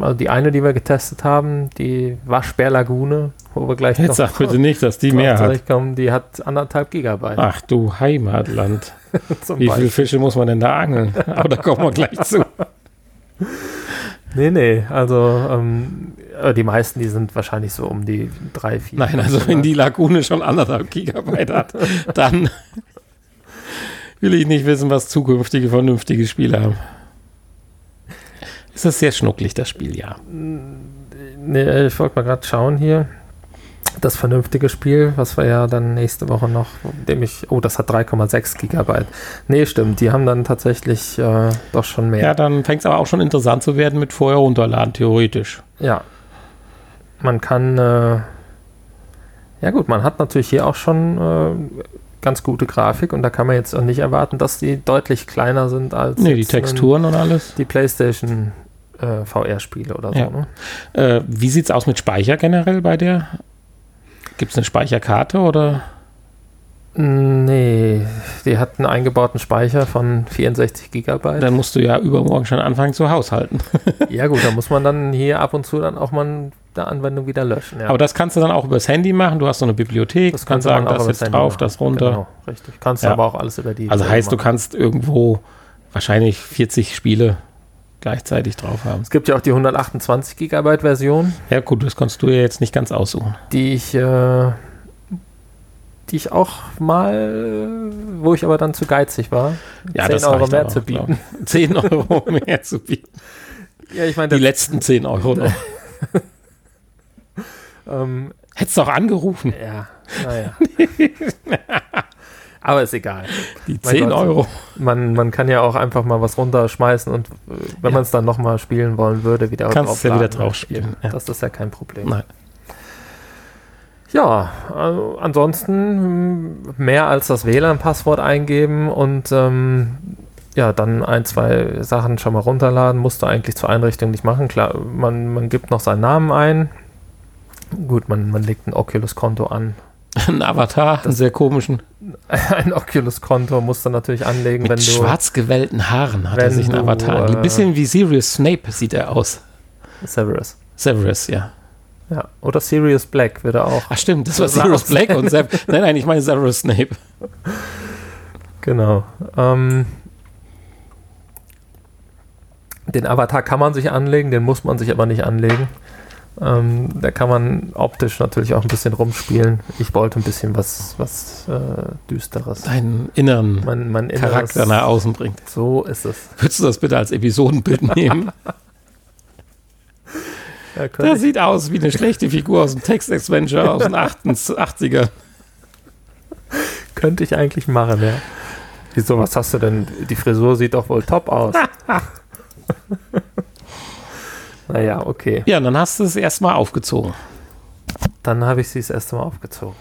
Also die eine, die wir getestet haben, die Waschbärlagune, wo wir gleich Jetzt noch sag bitte nicht, dass die mehr hat. Kommen, die hat anderthalb Gigabyte. Ach du Heimatland. Wie viele Fische muss man denn da angeln? Aber da kommen wir gleich zu. Nee, nee, also ähm, die meisten, die sind wahrscheinlich so um die drei, vier. Nein, also wenn die Lagune schon anderthalb Gigabyte hat, dann will ich nicht wissen, was zukünftige vernünftige Spiele haben. Ist das sehr schnucklig, das Spiel, ja. Nee, ich wollte mal gerade schauen hier das vernünftige Spiel, was wir ja dann nächste Woche noch, dem ich, oh, das hat 3,6 Gigabyte. Nee, stimmt, die haben dann tatsächlich äh, doch schon mehr. Ja, dann fängt es aber auch schon interessant zu werden mit vorher runterladen, theoretisch. Ja. Man kann, äh, ja gut, man hat natürlich hier auch schon äh, ganz gute Grafik und da kann man jetzt auch nicht erwarten, dass die deutlich kleiner sind als nee, die Texturen und alles. Die PlayStation äh, VR-Spiele oder so. Ja. Ne? Äh, wie sieht es aus mit Speicher generell bei der Gibt es eine Speicherkarte oder? Nee, die hat einen eingebauten Speicher von 64 Gigabyte. Dann musst du ja übermorgen schon anfangen zu haushalten. ja gut, da muss man dann hier ab und zu dann auch mal eine Anwendung wieder löschen. Ja. Aber das kannst du dann auch übers Handy machen. Du hast so eine Bibliothek. Das kannst du sagen, das jetzt drauf, machen. das runter. Genau, richtig. Kannst du ja. aber auch alles über die. Also heißt, machen. du kannst irgendwo wahrscheinlich 40 Spiele gleichzeitig drauf haben. Es gibt ja auch die 128 Gigabyte Version. Ja gut, das kannst du ja jetzt nicht ganz aussuchen. Die ich, äh, die ich auch mal, wo ich aber dann zu geizig war, ja, 10 Euro mehr zu bieten. 10 Euro mehr zu bieten. Ja, ich meine, die letzten 10 Euro noch. ähm, Hättest du auch angerufen. Ja, naja. Aber ist egal. Die 10 Gott, Euro. Man, man kann ja auch einfach mal was runterschmeißen und wenn ja. man es dann nochmal spielen wollen würde, wieder Kannst drauf ja wieder drauf spielen. Ja. Das ist ja kein Problem. Nein. Ja, also ansonsten mehr als das WLAN-Passwort eingeben und ähm, ja, dann ein, zwei Sachen schon mal runterladen, musst du eigentlich zur Einrichtung nicht machen. Klar, man, man gibt noch seinen Namen ein. Gut, man, man legt ein Oculus-Konto an Ein Avatar, das, einen sehr komischen. Ein Oculus-Konto musst du natürlich anlegen, Mit wenn du. schwarz gewellten Haaren hat er sich ein Avatar. Ein bisschen wie Sirius Snape sieht er aus. Severus. Severus, ja. Ja, oder Sirius Black wird er auch. Ach stimmt, das war Sirius Black und Sev Nein, nein, ich meine Severus Snape. Genau. Ähm, den Avatar kann man sich anlegen, den muss man sich aber nicht anlegen. Ähm, da kann man optisch natürlich auch ein bisschen rumspielen. Ich wollte ein bisschen was, was äh, Düsteres. Deinen inneren mein, mein Charakter nach außen bringt. So ist es. Würdest du das bitte als Episodenbild nehmen? ja, das sieht aus wie eine schlechte Figur aus dem Text-Adventure aus den 80er. Könnte ich eigentlich machen, ja. Wieso, was hast du denn? Die Frisur sieht doch wohl top aus. Naja, okay. Ja, dann hast du es erstmal aufgezogen. Dann habe ich sie das erste Mal aufgezogen.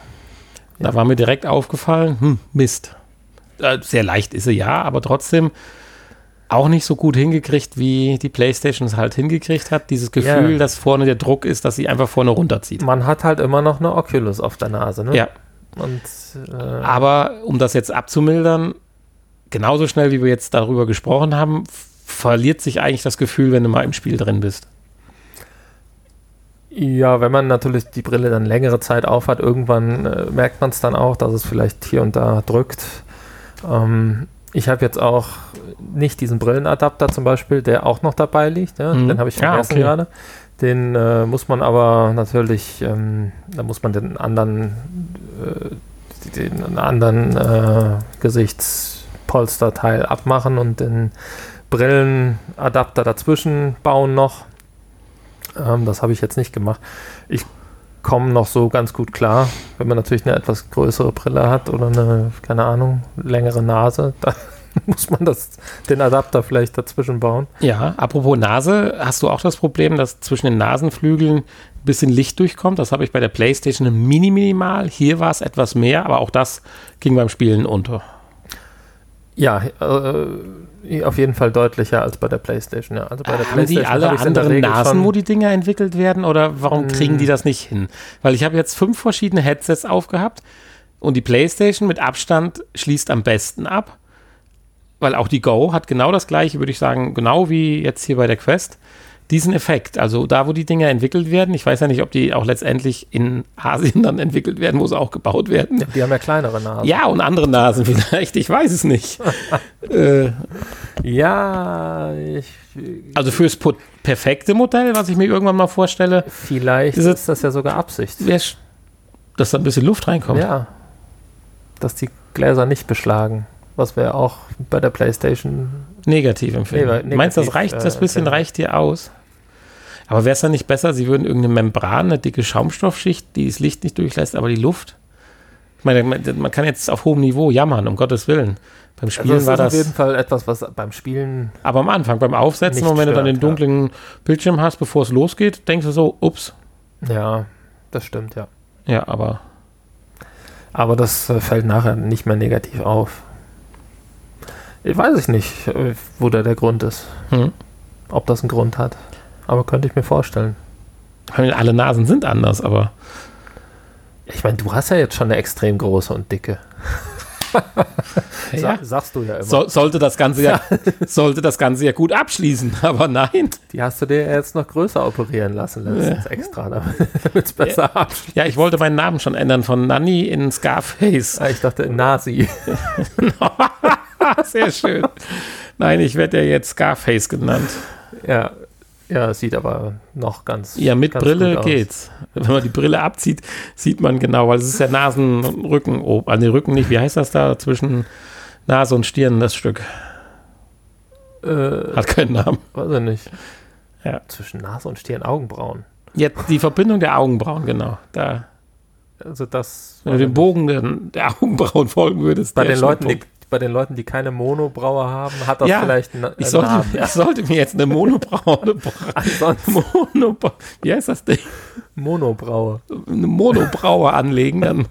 Ja. Da war mir direkt aufgefallen, hm, Mist. Äh, sehr leicht ist sie ja, aber trotzdem auch nicht so gut hingekriegt, wie die Playstation es halt hingekriegt hat. Dieses Gefühl, ja. dass vorne der Druck ist, dass sie einfach vorne runterzieht. Man hat halt immer noch eine Oculus auf der Nase, ne? Ja. Und, äh aber um das jetzt abzumildern, genauso schnell wie wir jetzt darüber gesprochen haben, verliert sich eigentlich das Gefühl, wenn du mal im Spiel drin bist. Ja, wenn man natürlich die Brille dann längere Zeit aufhat, irgendwann äh, merkt man es dann auch, dass es vielleicht hier und da drückt. Ähm, ich habe jetzt auch nicht diesen Brillenadapter zum Beispiel, der auch noch dabei liegt. Ja? Mhm. Den habe ich vergessen ja, okay. gerade. Den äh, muss man aber natürlich, ähm, da muss man den anderen, äh, den anderen äh, Gesichtspolsterteil abmachen und den Brillenadapter dazwischen bauen noch. Ähm, das habe ich jetzt nicht gemacht. Ich komme noch so ganz gut klar, wenn man natürlich eine etwas größere Brille hat oder eine, keine Ahnung, längere Nase, dann muss man das, den Adapter vielleicht dazwischen bauen. Ja, apropos Nase, hast du auch das Problem, dass zwischen den Nasenflügeln ein bisschen Licht durchkommt? Das habe ich bei der Playstation mini minimal. Hier war es etwas mehr, aber auch das ging beim Spielen unter. Ja, äh, auf jeden Fall deutlicher als bei der PlayStation. Ja. Also bei der Haben PlayStation die alle anderen Nasen, wo die Dinger entwickelt werden? Oder warum kriegen die hm. das nicht hin? Weil ich habe jetzt fünf verschiedene Headsets aufgehabt und die PlayStation mit Abstand schließt am besten ab. Weil auch die Go hat genau das gleiche, würde ich sagen, genau wie jetzt hier bei der Quest diesen Effekt. Also da, wo die Dinger entwickelt werden, ich weiß ja nicht, ob die auch letztendlich in Asien dann entwickelt werden, wo sie auch gebaut werden. Ja, die haben ja kleinere Nasen. Ja, und andere Nasen vielleicht, ich weiß es nicht. äh, ja, ich, also fürs perfekte Modell, was ich mir irgendwann mal vorstelle. Vielleicht ist, ist das ja sogar Absicht. Dass da ein bisschen Luft reinkommt. Ja. Dass die Gläser nicht beschlagen. Was wir auch bei der PlayStation negativ empfinden. Negativ, Meinst du, das reicht, das äh, bisschen reicht dir aus? Aber wäre es dann nicht besser, sie würden irgendeine Membran, eine dicke Schaumstoffschicht, die das Licht nicht durchlässt, aber die Luft? Ich meine, man kann jetzt auf hohem Niveau jammern, um Gottes Willen. Beim also Spielen also war das. auf jeden Fall etwas, was beim Spielen. Aber am Anfang, beim Aufsetzen und wenn stört, du dann den dunklen ja. Bildschirm hast, bevor es losgeht, denkst du so, ups. Ja, das stimmt, ja. Ja, aber. Aber das äh, fällt nachher nicht mehr negativ auf. Ich weiß ich nicht, äh, wo da der Grund ist. Hm. Ob das einen Grund hat. Aber könnte ich mir vorstellen. Alle Nasen sind anders, aber. Ich meine, du hast ja jetzt schon eine extrem große und dicke. ja. sagst du ja immer. So, sollte, das Ganze ja, sollte das Ganze ja gut abschließen, aber nein. Die hast du dir jetzt noch größer operieren lassen letztens ja. extra, damit es besser ja. abschließt. Ja, ich wollte meinen Namen schon ändern von Nanny in Scarface. Ah, ich dachte Nasi. Sehr schön. Nein, ich werde ja jetzt Scarface genannt. Ja, ja, sieht aber noch ganz. Ja, mit ganz Brille geht's. Wenn man die Brille abzieht, sieht man genau, weil es ist ja Nasenrücken, oh, an den Rücken nicht. Wie heißt das da zwischen Nase und Stirn, das Stück? Äh, Hat keinen Namen. Weiß ich nicht. Ja. Zwischen Nase und Stirn, Augenbrauen. Jetzt die Verbindung der Augenbrauen, genau. Da. Also das. Wenn du den Bogen der, der Augenbrauen folgen würdest. Bei den Leuten, die, bei den Leuten, die keine Monobraue haben, hat das ja, vielleicht einen, ich sollte, Namen. Ich sollte mir jetzt eine Monobraue, Mono, wie heißt das Ding? Monobraue. Eine Monobraue anlegen, dann,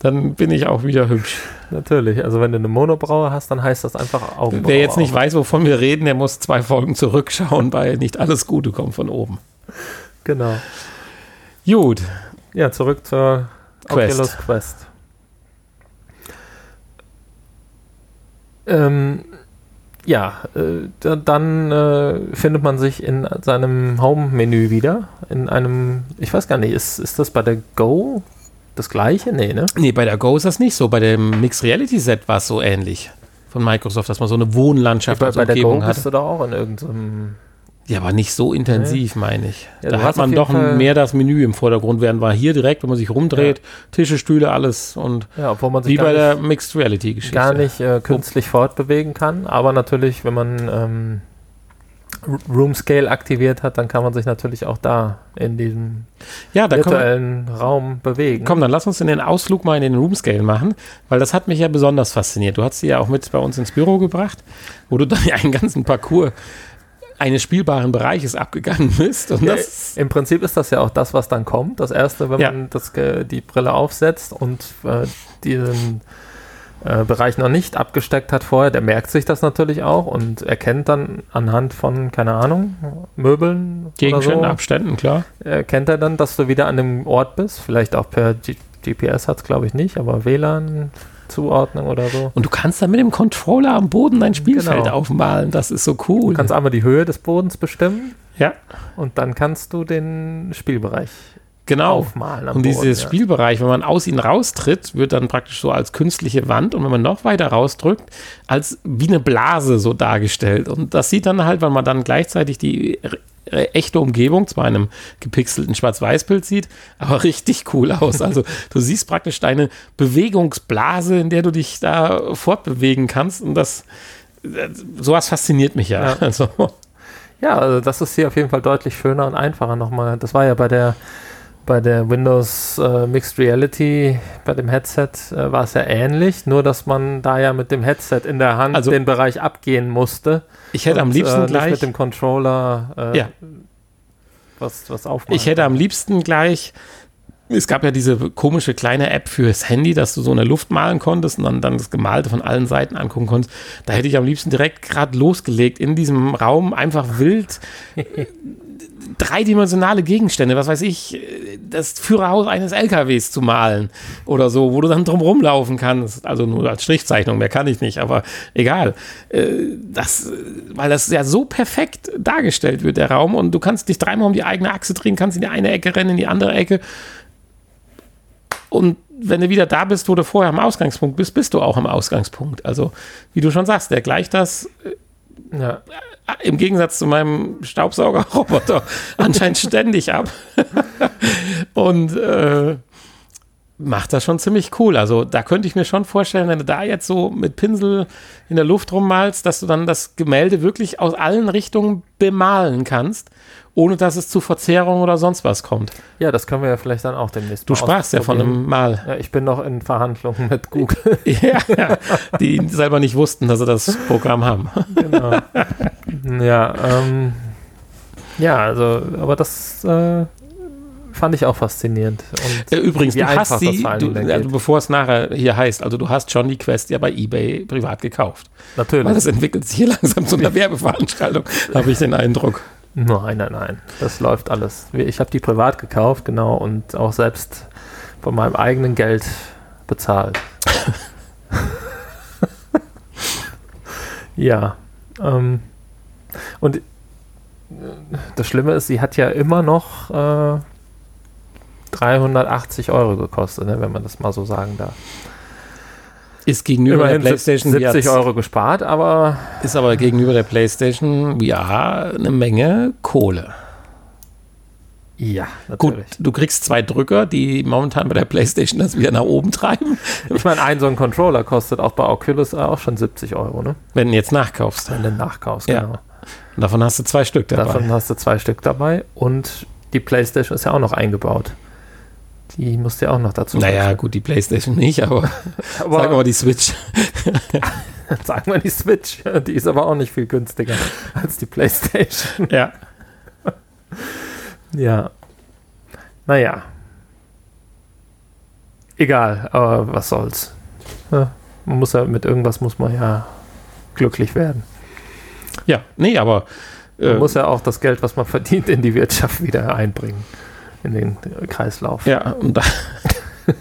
dann bin ich auch wieder hübsch. Natürlich, also wenn du eine Monobraue hast, dann heißt das einfach Augenbraue. Wer jetzt nicht weiß, wovon wir reden, der muss zwei Folgen zurückschauen, weil nicht alles Gute kommt von oben. Genau. Gut. Ja, zurück zur Quest. Oculus Quest. Ähm, ja, äh, dann äh, findet man sich in seinem Home-Menü wieder. In einem, ich weiß gar nicht, ist, ist das bei der Go das gleiche? Nee, ne? Nee, bei der Go ist das nicht so. Bei dem Mixed Reality Set war es so ähnlich von Microsoft, dass man so eine Wohnlandschaft bei, bei der Go hat. bist du da auch in irgendeinem ja, aber nicht so intensiv, nee. meine ich. Ja, da hat man doch mehr das Menü im Vordergrund, während war hier direkt, wenn man sich rumdreht, ja. Tische, Stühle, alles und ja, wie bei der Mixed Reality Geschichte. Gar nicht äh, künstlich oh. fortbewegen kann, aber natürlich, wenn man ähm, Room Scale aktiviert hat, dann kann man sich natürlich auch da in diesem ja, virtuellen wir, Raum bewegen. Komm, dann lass uns in den Ausflug mal in den Room Scale machen, weil das hat mich ja besonders fasziniert. Du hast sie ja auch mit bei uns ins Büro gebracht, wo du dann ja einen ganzen Parcours eines spielbaren Bereiches abgegangen bist. Und ja, Im Prinzip ist das ja auch das, was dann kommt. Das erste, wenn ja. man das, die Brille aufsetzt und äh, diesen äh, Bereich noch nicht abgesteckt hat vorher, der merkt sich das natürlich auch und erkennt dann anhand von, keine Ahnung, Möbeln. Gegenständen, so, Abständen, klar. Erkennt er dann, dass du wieder an dem Ort bist. Vielleicht auch per G GPS hat es, glaube ich, nicht, aber WLAN Zuordnung oder so. Und du kannst dann mit dem Controller am Boden dein Spielfeld genau. aufmalen. Das ist so cool. Du kannst einmal die Höhe des Bodens bestimmen. Ja. Und dann kannst du den Spielbereich genau. aufmalen. und dieses Boden, ja. Spielbereich, wenn man aus ihm raustritt, wird dann praktisch so als künstliche Wand und wenn man noch weiter rausdrückt, als wie eine Blase so dargestellt. Und das sieht dann halt, wenn man dann gleichzeitig die echte Umgebung, zwar in einem gepixelten Schwarz-Weiß-Bild sieht, aber richtig cool aus. Also du siehst praktisch deine Bewegungsblase, in der du dich da fortbewegen kannst und das äh, sowas fasziniert mich ja. Ja. Also. ja, also das ist hier auf jeden Fall deutlich schöner und einfacher nochmal. Das war ja bei der bei der Windows äh, Mixed Reality, bei dem Headset äh, war es ja ähnlich, nur dass man da ja mit dem Headset in der Hand also, den Bereich abgehen musste. Ich hätte und, am liebsten äh, gleich mit dem Controller äh, ja. was, was aufmachen. Ich hätte am liebsten gleich es gab ja diese komische kleine App fürs Handy, dass du so eine Luft malen konntest und dann, dann das Gemalte von allen Seiten angucken konntest. Da hätte ich am liebsten direkt gerade losgelegt in diesem Raum, einfach wild dreidimensionale Gegenstände, was weiß ich, das Führerhaus eines LKWs zu malen oder so, wo du dann drum rumlaufen kannst. Also nur als Strichzeichnung, mehr kann ich nicht, aber egal. Äh, das, weil das ja so perfekt dargestellt wird, der Raum, und du kannst dich dreimal um die eigene Achse drehen, kannst in die eine Ecke rennen, in die andere Ecke. Und wenn du wieder da bist, wo du vorher am Ausgangspunkt bist, bist du auch am Ausgangspunkt. Also, wie du schon sagst, der gleicht das äh, ja. im Gegensatz zu meinem Staubsaugerroboter anscheinend ständig ab. und äh, macht das schon ziemlich cool. Also da könnte ich mir schon vorstellen, wenn du da jetzt so mit Pinsel in der Luft rummalst, dass du dann das Gemälde wirklich aus allen Richtungen bemalen kannst, ohne dass es zu Verzerrungen oder sonst was kommt. Ja, das können wir ja vielleicht dann auch demnächst Du sprachst ja von einem Mal. Ja, ich bin noch in Verhandlungen mit Google. ja, ja, die selber nicht wussten, dass sie das Programm haben. genau. Ja, ähm, ja, also, aber das äh, fand ich auch faszinierend. Und äh, Übrigens, du hast sie, du, also bevor es nachher hier heißt, also du hast schon die Quest ja bei eBay privat gekauft. Natürlich. Weil das entwickelt sich hier langsam zu einer Werbeveranstaltung, habe ich den Eindruck. Nein, nein, nein. Das läuft alles. Ich habe die privat gekauft, genau, und auch selbst von meinem eigenen Geld bezahlt. ja. Ähm, und das Schlimme ist, sie hat ja immer noch äh, 380 Euro gekostet, ne, wenn man das mal so sagen darf. Ist gegenüber Immerhin der PlayStation 70 VR Euro gespart, aber. Ist aber gegenüber der PlayStation VR eine Menge Kohle. Ja, natürlich. Gut, du kriegst zwei Drücker, die momentan bei der PlayStation das wieder nach oben treiben. Ich meine, ein so ein Controller kostet auch bei Oculus auch schon 70 Euro, ne? Wenn du jetzt nachkaufst. Wenn du nachkaufst, ja. genau. Und davon hast du zwei Stück dabei. Davon hast du zwei Stück dabei und die PlayStation ist ja auch noch eingebaut. Die musste ja auch noch dazu. Naja, wechseln. gut, die Playstation nicht, aber, aber sagen wir mal die Switch. sagen wir die Switch. Die ist aber auch nicht viel günstiger als die Playstation. Ja. ja. Naja. Egal, aber was soll's. Ja, man muss ja mit irgendwas muss man ja glücklich werden. Ja, nee, aber man äh, muss ja auch das Geld, was man verdient, in die Wirtschaft wieder einbringen in den Kreislauf. Ja, und da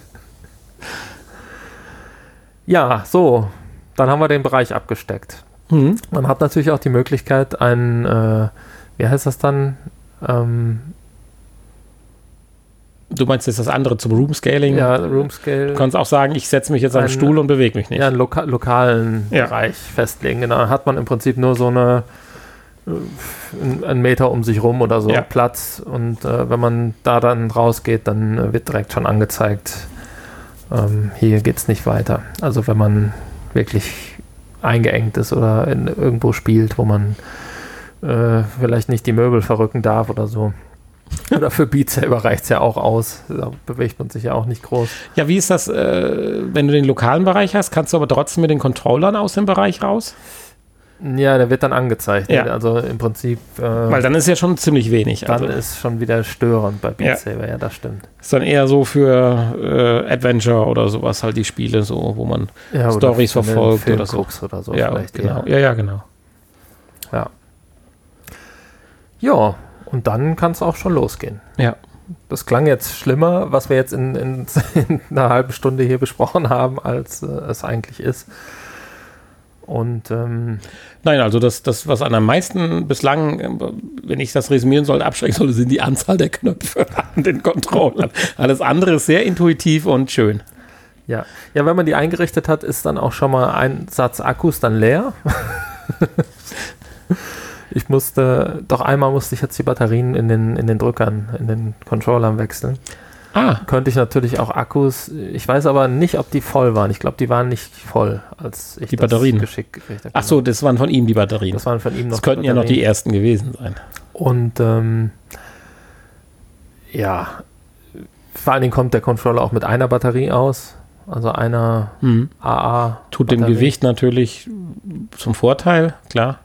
ja, so, dann haben wir den Bereich abgesteckt. Mhm. Man hat natürlich auch die Möglichkeit, ein, äh, wie heißt das dann? Ähm, Du meinst jetzt das andere zum Room Scaling? Ja, Room Scale. Du kannst auch sagen, ich setze mich jetzt an den Stuhl und bewege mich nicht. Ja, einen loka lokalen ja. Bereich festlegen. Genau, hat man im Prinzip nur so eine einen Meter um sich rum oder so ja. Platz. Und äh, wenn man da dann rausgeht, dann äh, wird direkt schon angezeigt, ähm, hier geht es nicht weiter. Also wenn man wirklich eingeengt ist oder in, irgendwo spielt, wo man äh, vielleicht nicht die Möbel verrücken darf oder so. Oder für Beat selber reicht es ja auch aus. Da bewegt man sich ja auch nicht groß. Ja, wie ist das, äh, wenn du den lokalen Bereich hast? Kannst du aber trotzdem mit den Controllern aus dem Bereich raus? Ja, der wird dann angezeigt. Ja. Also im Prinzip. Äh, Weil dann ist ja schon ziemlich wenig. Dann also. ist schon wieder störend bei Beat Saber, ja. ja, das stimmt. Ist dann eher so für äh, Adventure oder sowas halt die Spiele, so, wo man ja, Stories verfolgt oder so. oder so. Ja, genau. Ja, ja, genau. Ja. Ja, und dann kann es auch schon losgehen. Ja. Das klang jetzt schlimmer, was wir jetzt in, in, in einer halben Stunde hier besprochen haben, als äh, es eigentlich ist. Und ähm, nein, also das, das, was an am meisten bislang, wenn ich das resümieren soll, abschrecken soll, sind die Anzahl der Knöpfe an den Controllern. Alles andere ist sehr intuitiv und schön. Ja. ja, wenn man die eingerichtet hat, ist dann auch schon mal ein Satz Akkus dann leer. ich musste, doch einmal musste ich jetzt die Batterien in den, in den Drückern, in den Controllern wechseln. Ah. Könnte ich natürlich auch Akkus. Ich weiß aber nicht, ob die voll waren. Ich glaube, die waren nicht voll, als ich die das Batterien. geschickt gekriegt habe. Ach so, das waren von ihm die Batterien. Das waren von ihm noch. Das könnten ja noch die ersten gewesen sein. Und ähm, ja, vor allen Dingen kommt der Controller auch mit einer Batterie aus. Also einer mhm. AA. Tut dem Gewicht natürlich zum Vorteil, klar.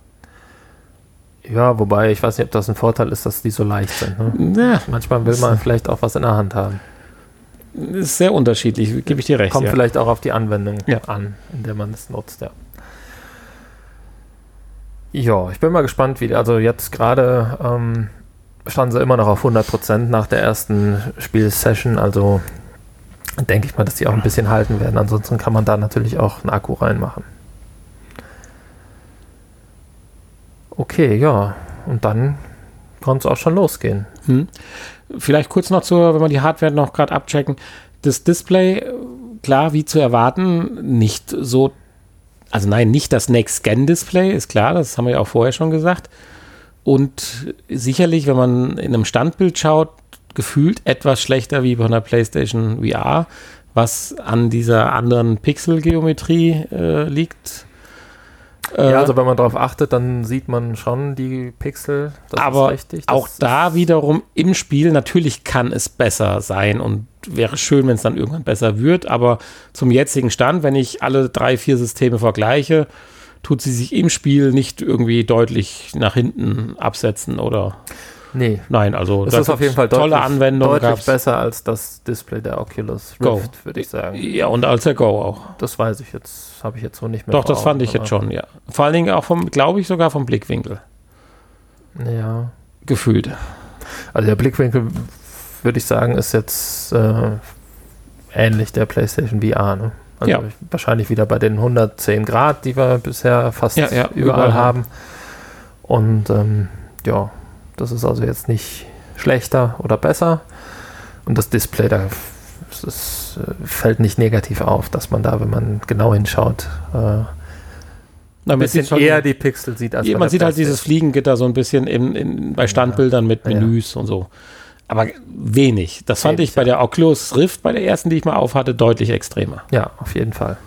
Ja, wobei ich weiß nicht, ob das ein Vorteil ist, dass die so leicht sind. Ne? Ja. Manchmal will man vielleicht auch was in der Hand haben. Ist sehr unterschiedlich, gebe ich dir recht. Kommt ja. vielleicht auch auf die Anwendung ja. an, in der man es nutzt, ja. Ja, ich bin mal gespannt, wie, also jetzt gerade ähm, standen sie immer noch auf 100% nach der ersten Spielsession, also denke ich mal, dass die auch ein bisschen halten werden. Ansonsten kann man da natürlich auch einen Akku reinmachen. Okay, ja. Und dann kann es auch schon losgehen. Hm. Vielleicht kurz noch zur, wenn wir die Hardware noch gerade abchecken. Das Display, klar, wie zu erwarten, nicht so also nein, nicht das Next-Gen-Display, ist klar, das haben wir ja auch vorher schon gesagt. Und sicherlich, wenn man in einem Standbild schaut, gefühlt etwas schlechter wie bei einer PlayStation VR, was an dieser anderen Pixelgeometrie äh, liegt. Ja, äh, also wenn man darauf achtet, dann sieht man schon die Pixel. Das aber richtig, auch da wiederum im Spiel, natürlich kann es besser sein und wäre schön, wenn es dann irgendwann besser wird. Aber zum jetzigen Stand, wenn ich alle drei, vier Systeme vergleiche, tut sie sich im Spiel nicht irgendwie deutlich nach hinten absetzen oder. Nee. Nein, also das ist auf jeden Fall deutlich, tolle Anwendung. Deutlich gab's. besser als das Display der Oculus Rift, würde ich sagen. Ja, und als der Go auch. Das weiß ich jetzt, habe ich jetzt so nicht mehr. Doch, das fand ich jetzt schon, ja. Vor allen Dingen auch vom, glaube ich, sogar vom Blickwinkel. Ja. Gefühlt. Also der Blickwinkel, würde ich sagen, ist jetzt äh, ähnlich der PlayStation VR, ne? Also ja. wahrscheinlich wieder bei den 110 Grad, die wir bisher fast ja, ja, überall, überall, haben. Und ähm, ja, das ist also jetzt nicht schlechter oder besser. Und das Display, da es, äh, fällt nicht negativ auf, dass man da, wenn man genau hinschaut, äh, ein bisschen eher die Pixel sieht. Als man sieht halt dieses Fliegengitter so ein bisschen in, in, bei Standbildern mit Menüs ja. und so. Aber wenig. Das fand wenig, ich bei der Oculus Rift, bei der ersten, die ich mal aufhatte, deutlich extremer. Ja, auf jeden Fall.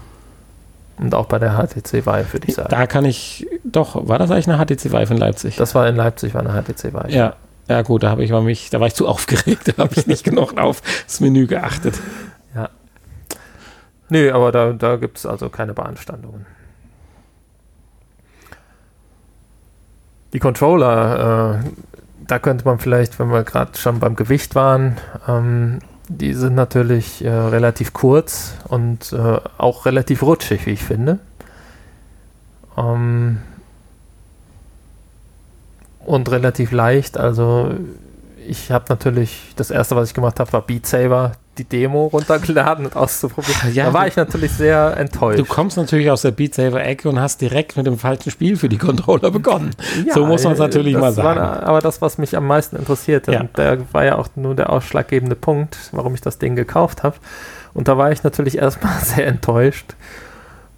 Und auch bei der HTC Vive, würde ich sagen. Da kann ich, doch, war das eigentlich eine HTC Vive in Leipzig? Das war in Leipzig, war eine HTC Vive. Ja, ja gut, da habe ich mich, da war ich zu aufgeregt, da habe ich nicht genug auf das Menü geachtet. Ja. Nö, aber da, da gibt es also keine Beanstandungen. Die Controller, äh, da könnte man vielleicht, wenn wir gerade schon beim Gewicht waren, ähm, die sind natürlich äh, relativ kurz und äh, auch relativ rutschig, wie ich finde. Ähm, und relativ leicht. Also ich habe natürlich, das erste, was ich gemacht habe, war Beat Saber, die Demo runtergeladen und auszuprobieren. Ja, da war ich natürlich sehr enttäuscht. Du kommst natürlich aus der Beat Saber Ecke und hast direkt mit dem falschen Spiel für die Controller begonnen. Ja, so muss man es natürlich mal sagen. War aber das, was mich am meisten interessiert, ja. und der war ja auch nur der ausschlaggebende Punkt, warum ich das Ding gekauft habe. Und da war ich natürlich erstmal sehr enttäuscht,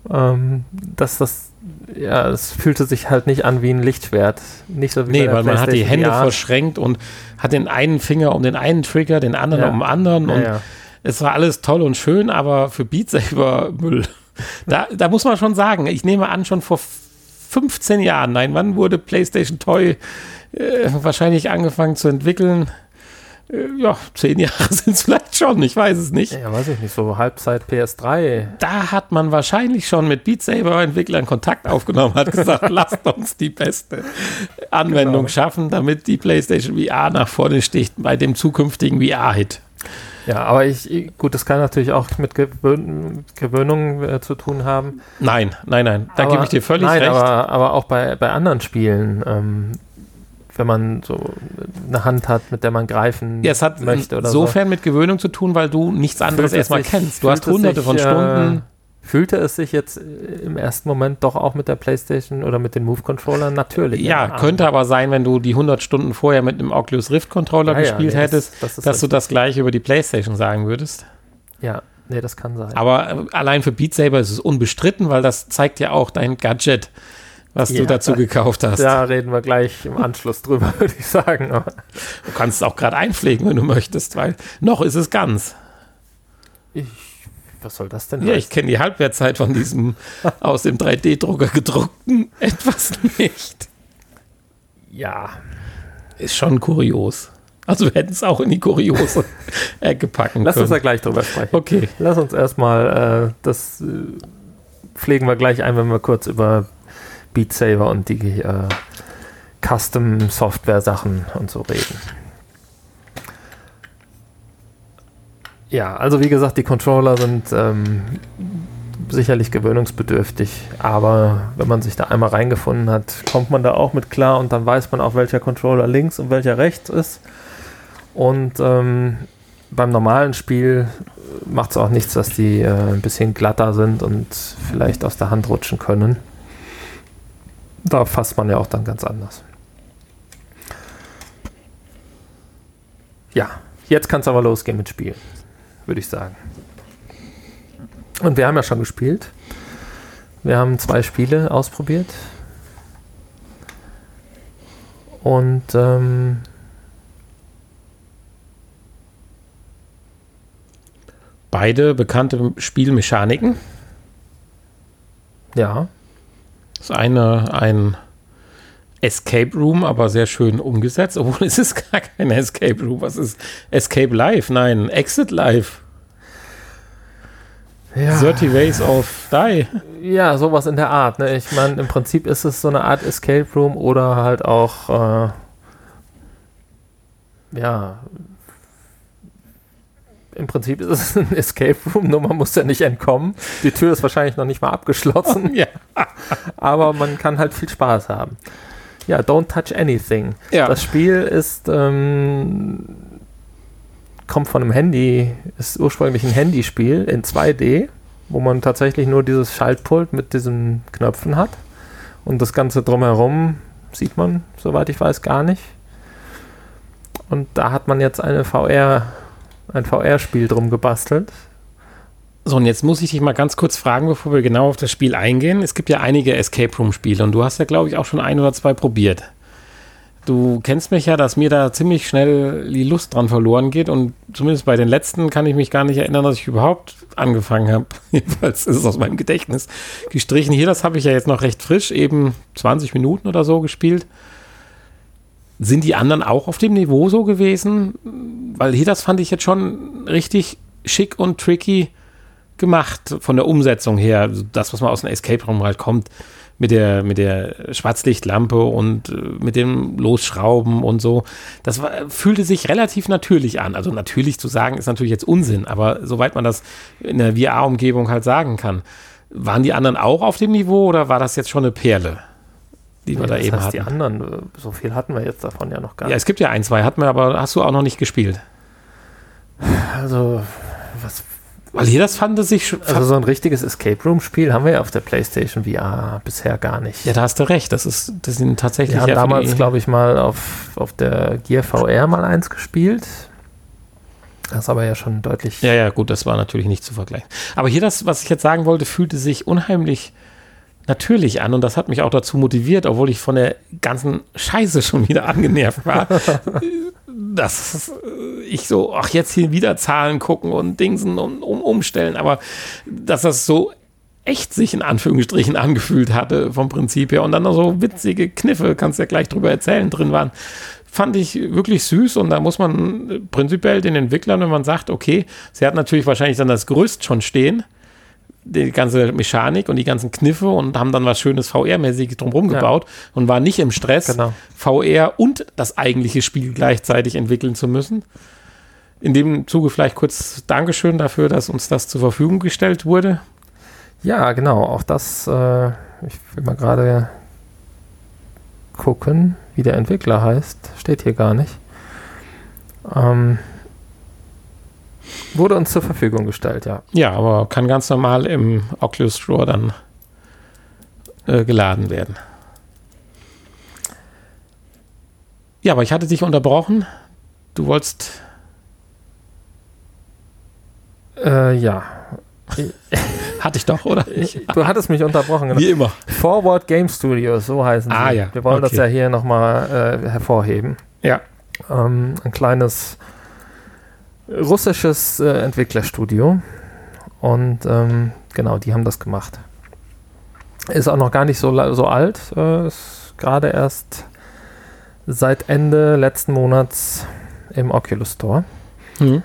ähm, dass das ja, es fühlte sich halt nicht an wie ein Lichtschwert. Nicht so wie nee, weil man hat die Hände VR. verschränkt und hat den einen Finger um den einen Trigger, den anderen ja. um den anderen. Und ja, es war alles toll und schön, aber für Beat Saber Müll. Da, da muss man schon sagen, ich nehme an, schon vor 15 Jahren, nein, wann wurde PlayStation Toy äh, wahrscheinlich angefangen zu entwickeln? Äh, ja, zehn Jahre sind es vielleicht schon, ich weiß es nicht. Ja, weiß ich nicht, so Halbzeit PS3. Da hat man wahrscheinlich schon mit Beat Saber-Entwicklern Kontakt aufgenommen, hat gesagt, lasst uns die beste Anwendung genau. schaffen, damit die PlayStation VR nach vorne sticht bei dem zukünftigen VR-Hit. Ja, aber ich, gut, das kann natürlich auch mit Gewöhn, Gewöhnung äh, zu tun haben. Nein, nein, nein, da gebe ich dir völlig nein, recht. Aber, aber auch bei, bei anderen Spielen. Ähm, wenn man so eine Hand hat, mit der man greifen ja, es hat möchte oder insofern so. mit Gewöhnung zu tun, weil du nichts anderes erstmal kennst. Du hast hunderte sich, von Stunden. Äh, fühlte es sich jetzt im ersten Moment doch auch mit der PlayStation oder mit den Move-Controllern natürlich. Ja, könnte aber sein, wenn du die 100 Stunden vorher mit einem Oculus Rift-Controller ja, gespielt ja, nee, hättest, das, das dass richtig. du das gleiche über die PlayStation sagen würdest. Ja, nee, das kann sein. Aber äh, allein für Beat Saber ist es unbestritten, weil das zeigt ja auch dein Gadget was ja, du dazu gekauft hast. Da reden wir gleich im Anschluss drüber, würde ich sagen. du kannst es auch gerade einpflegen, wenn du möchtest, weil noch ist es ganz. Ich, was soll das denn? Ja, heißen? ich kenne die Halbwertzeit von diesem aus dem 3D-Drucker gedruckten etwas nicht. Ja. Ist schon kurios. Also wir hätten es auch in die kuriose Ecke packen Lass können. Lass uns da gleich drüber sprechen. Okay. Lass uns erstmal, äh, das äh, pflegen wir gleich ein, wenn wir kurz über Beat Saber und die äh, Custom-Software-Sachen und so reden. Ja, also wie gesagt, die Controller sind ähm, sicherlich gewöhnungsbedürftig, aber wenn man sich da einmal reingefunden hat, kommt man da auch mit klar und dann weiß man auch, welcher Controller links und welcher rechts ist. Und ähm, beim normalen Spiel macht es auch nichts, dass die äh, ein bisschen glatter sind und vielleicht aus der Hand rutschen können. Da fasst man ja auch dann ganz anders. Ja, jetzt kann es aber losgehen mit Spielen, würde ich sagen. Und wir haben ja schon gespielt. Wir haben zwei Spiele ausprobiert. Und ähm, beide bekannte Spielmechaniken. Ja. Das eine ein Escape Room, aber sehr schön umgesetzt, obwohl es ist gar kein Escape Room. Was ist Escape Live? Nein, Exit Live. Ja. 30 Ways of Die. Ja, sowas in der Art. Ne? Ich meine, im Prinzip ist es so eine Art Escape Room oder halt auch, äh, ja, im Prinzip ist es ein Escape Room, nur man muss ja nicht entkommen. Die Tür ist wahrscheinlich noch nicht mal abgeschlossen. ja. Aber man kann halt viel Spaß haben. Ja, Don't Touch Anything. Ja. Das Spiel ist, ähm, kommt von einem Handy, ist ursprünglich ein Handyspiel in 2D, wo man tatsächlich nur dieses Schaltpult mit diesen Knöpfen hat. Und das Ganze drumherum sieht man, soweit ich weiß, gar nicht. Und da hat man jetzt eine VR ein VR-Spiel drum gebastelt. So, und jetzt muss ich dich mal ganz kurz fragen, bevor wir genau auf das Spiel eingehen. Es gibt ja einige Escape Room-Spiele und du hast ja, glaube ich, auch schon ein oder zwei probiert. Du kennst mich ja, dass mir da ziemlich schnell die Lust dran verloren geht und zumindest bei den letzten kann ich mich gar nicht erinnern, dass ich überhaupt angefangen habe. Jedenfalls ist es aus meinem Gedächtnis gestrichen. Hier, das habe ich ja jetzt noch recht frisch, eben 20 Minuten oder so gespielt. Sind die anderen auch auf dem Niveau so gewesen? Weil hier das fand ich jetzt schon richtig schick und tricky gemacht von der Umsetzung her. Also das, was man aus einem Escape Room halt kommt, mit der, mit der Schwarzlichtlampe und äh, mit dem Losschrauben und so. Das war, fühlte sich relativ natürlich an. Also natürlich zu sagen ist natürlich jetzt Unsinn, aber soweit man das in der VR-Umgebung halt sagen kann. Waren die anderen auch auf dem Niveau oder war das jetzt schon eine Perle? Die wir ja, da eben heißt, hatten. Die anderen, so viel hatten wir jetzt davon ja noch gar nicht. Ja, es gibt ja ein, zwei, hatten wir, aber hast du auch noch nicht gespielt. Also, was. Weil hier das fand es sich Also, so ein richtiges Escape Room-Spiel haben wir ja auf der PlayStation VR bisher gar nicht. Ja, da hast du recht. Das ist, das sind tatsächlich. Wir haben ja damals, glaube ich, mal auf, auf der Gear VR mal eins gespielt. Das ist aber ja schon deutlich. Ja, ja, gut, das war natürlich nicht zu vergleichen. Aber hier das, was ich jetzt sagen wollte, fühlte sich unheimlich natürlich an und das hat mich auch dazu motiviert, obwohl ich von der ganzen Scheiße schon wieder angenervt war, dass ich so, ach, jetzt hier wieder Zahlen gucken und Dingsen und um, umstellen, aber dass das so echt sich in Anführungsstrichen angefühlt hatte vom Prinzip her und dann noch so witzige Kniffe, kannst ja gleich drüber erzählen, drin waren, fand ich wirklich süß. Und da muss man prinzipiell den Entwicklern, wenn man sagt, okay, sie hat natürlich wahrscheinlich dann das Gerüst schon stehen, die ganze Mechanik und die ganzen Kniffe und haben dann was Schönes VR-mäßig drumherum ja. gebaut und waren nicht im Stress, genau. VR und das eigentliche Spiel gleichzeitig entwickeln zu müssen. In dem Zuge vielleicht kurz Dankeschön dafür, dass uns das zur Verfügung gestellt wurde. Ja, genau. Auch das, äh, ich will mal gerade gucken, wie der Entwickler heißt. Steht hier gar nicht. Ähm, Wurde uns zur Verfügung gestellt, ja. Ja, aber kann ganz normal im Oculus Store dann äh, geladen werden. Ja, aber ich hatte dich unterbrochen. Du wolltest. Äh, ja. Hatte ich doch, oder? Ich, du hattest mich unterbrochen. Genau. Wie immer. Forward Game Studios, so heißen ah, sie. Ja. Wir wollen okay. das ja hier nochmal äh, hervorheben. Ja. Ähm, ein kleines russisches äh, Entwicklerstudio. Und ähm, genau, die haben das gemacht. Ist auch noch gar nicht so, so alt. Äh, ist gerade erst seit Ende letzten Monats im Oculus Store. Mhm.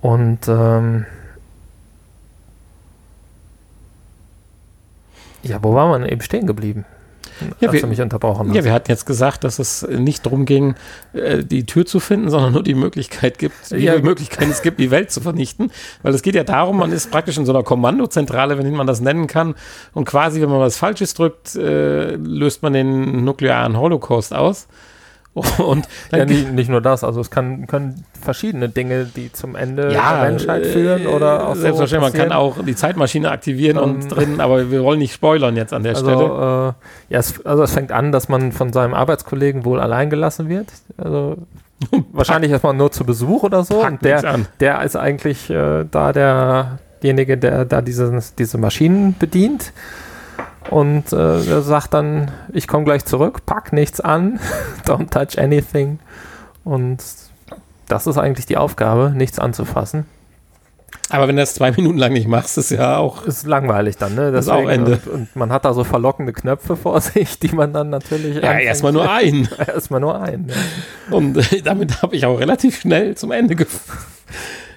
Und ähm, ja, wo war man eben stehen geblieben? Ja, wir, mich unterbrochen hast. Ja, wir hatten jetzt gesagt, dass es nicht darum ging, äh, die Tür zu finden, sondern nur die Möglichkeit gibt, wie ja. viele Möglichkeiten es gibt, die Welt zu vernichten. Weil es geht ja darum, man ist praktisch in so einer Kommandozentrale, wenn man das nennen kann. Und quasi, wenn man was Falsches drückt, äh, löst man den nuklearen Holocaust aus. Und ja, nicht, nicht, nur das, also es kann, können verschiedene Dinge, die zum Ende ja, der Menschheit führen oder auch Selbstverständlich, so man kann auch die Zeitmaschine aktivieren um, und ähm, drin, aber wir wollen nicht spoilern jetzt an der also, Stelle. Äh, ja, es, also es fängt an, dass man von seinem Arbeitskollegen wohl allein gelassen wird. Also wahrscheinlich erstmal nur zu Besuch oder so. Und der, der ist eigentlich äh, da derjenige, der da diese, diese Maschinen bedient. Und äh, er sagt dann, ich komme gleich zurück, pack nichts an, don't touch anything. Und das ist eigentlich die Aufgabe, nichts anzufassen. Aber wenn du das zwei Minuten lang nicht machst, ist ja auch. Ist langweilig dann, ne? Das ist auch Ende. Und, und, man hat da so verlockende Knöpfe vor sich, die man dann natürlich. Ja, erstmal nur einen. erstmal nur einen. Ja. Und äh, damit habe ich auch relativ schnell zum Ende gef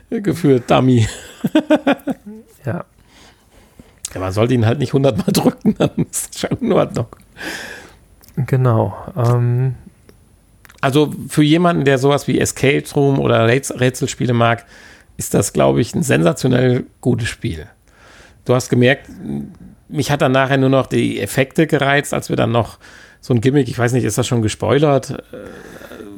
geführt, Dummy. ja. Ja, man sollte ihn halt nicht hundertmal drücken, dann ist es schon in Ordnung. Genau. Ähm, also für jemanden, der sowas wie Escape Room oder Rätselspiele mag, ist das, glaube ich, ein sensationell gutes Spiel. Du hast gemerkt, mich hat dann nachher nur noch die Effekte gereizt, als wir dann noch so ein Gimmick, ich weiß nicht, ist das schon gespoilert?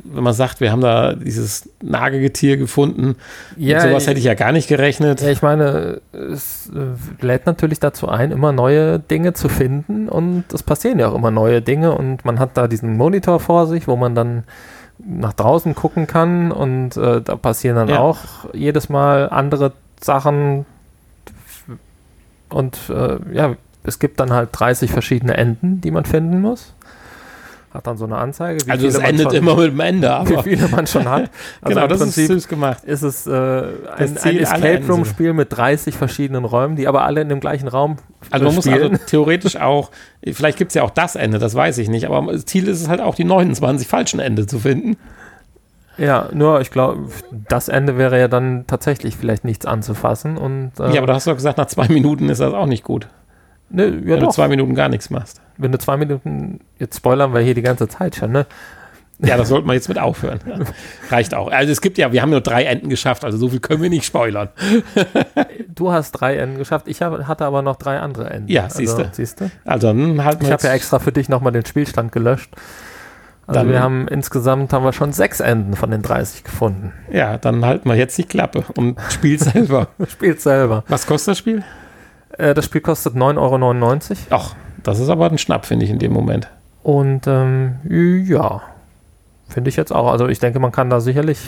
Wenn man sagt, wir haben da dieses Nagetier gefunden. Ja, Mit sowas hätte ich ja gar nicht gerechnet. Ja, ich meine, es äh, lädt natürlich dazu ein, immer neue Dinge zu finden und es passieren ja auch immer neue Dinge und man hat da diesen Monitor vor sich, wo man dann nach draußen gucken kann und äh, da passieren dann ja. auch jedes Mal andere Sachen und äh, ja, es gibt dann halt 30 verschiedene Enden, die man finden muss hat dann so eine Anzeige. also es endet schon, immer mit dem Ende, aber. Wie viele man schon hat. Also genau, das Prinzip ist süß gemacht. Ist es äh, ein, ein Escape Room Spiel mit 30 verschiedenen Räumen, die aber alle in dem gleichen Raum Also man spielen. muss also theoretisch auch, vielleicht gibt es ja auch das Ende, das weiß ich nicht, aber das Ziel ist es halt auch, die 29 falschen Ende zu finden. Ja, nur ich glaube, das Ende wäre ja dann tatsächlich vielleicht nichts anzufassen. Und, äh, ja, aber du hast doch gesagt, nach zwei Minuten ist das auch nicht gut. Ne, ja Wenn doch. du zwei Minuten gar nichts machst wenn du zwei Minuten, jetzt spoilern wir hier die ganze Zeit schon, ne? Ja, das sollten wir jetzt mit aufhören. Reicht auch. Also es gibt ja, wir haben nur drei Enden geschafft, also so viel können wir nicht spoilern. du hast drei Enden geschafft, ich hab, hatte aber noch drei andere Enden. Ja, siehst du. Also, siehst du? Also dann halt Ich habe ja extra für dich nochmal den Spielstand gelöscht. Also dann, wir haben insgesamt haben wir schon sechs Enden von den 30 gefunden. Ja, dann halten wir jetzt die Klappe und spielt selber. spielt selber. Was kostet das Spiel? Äh, das Spiel kostet 9,99 Euro. Ach, das ist aber ein Schnapp, finde ich, in dem Moment. Und ähm, ja, finde ich jetzt auch. Also ich denke, man kann da sicherlich,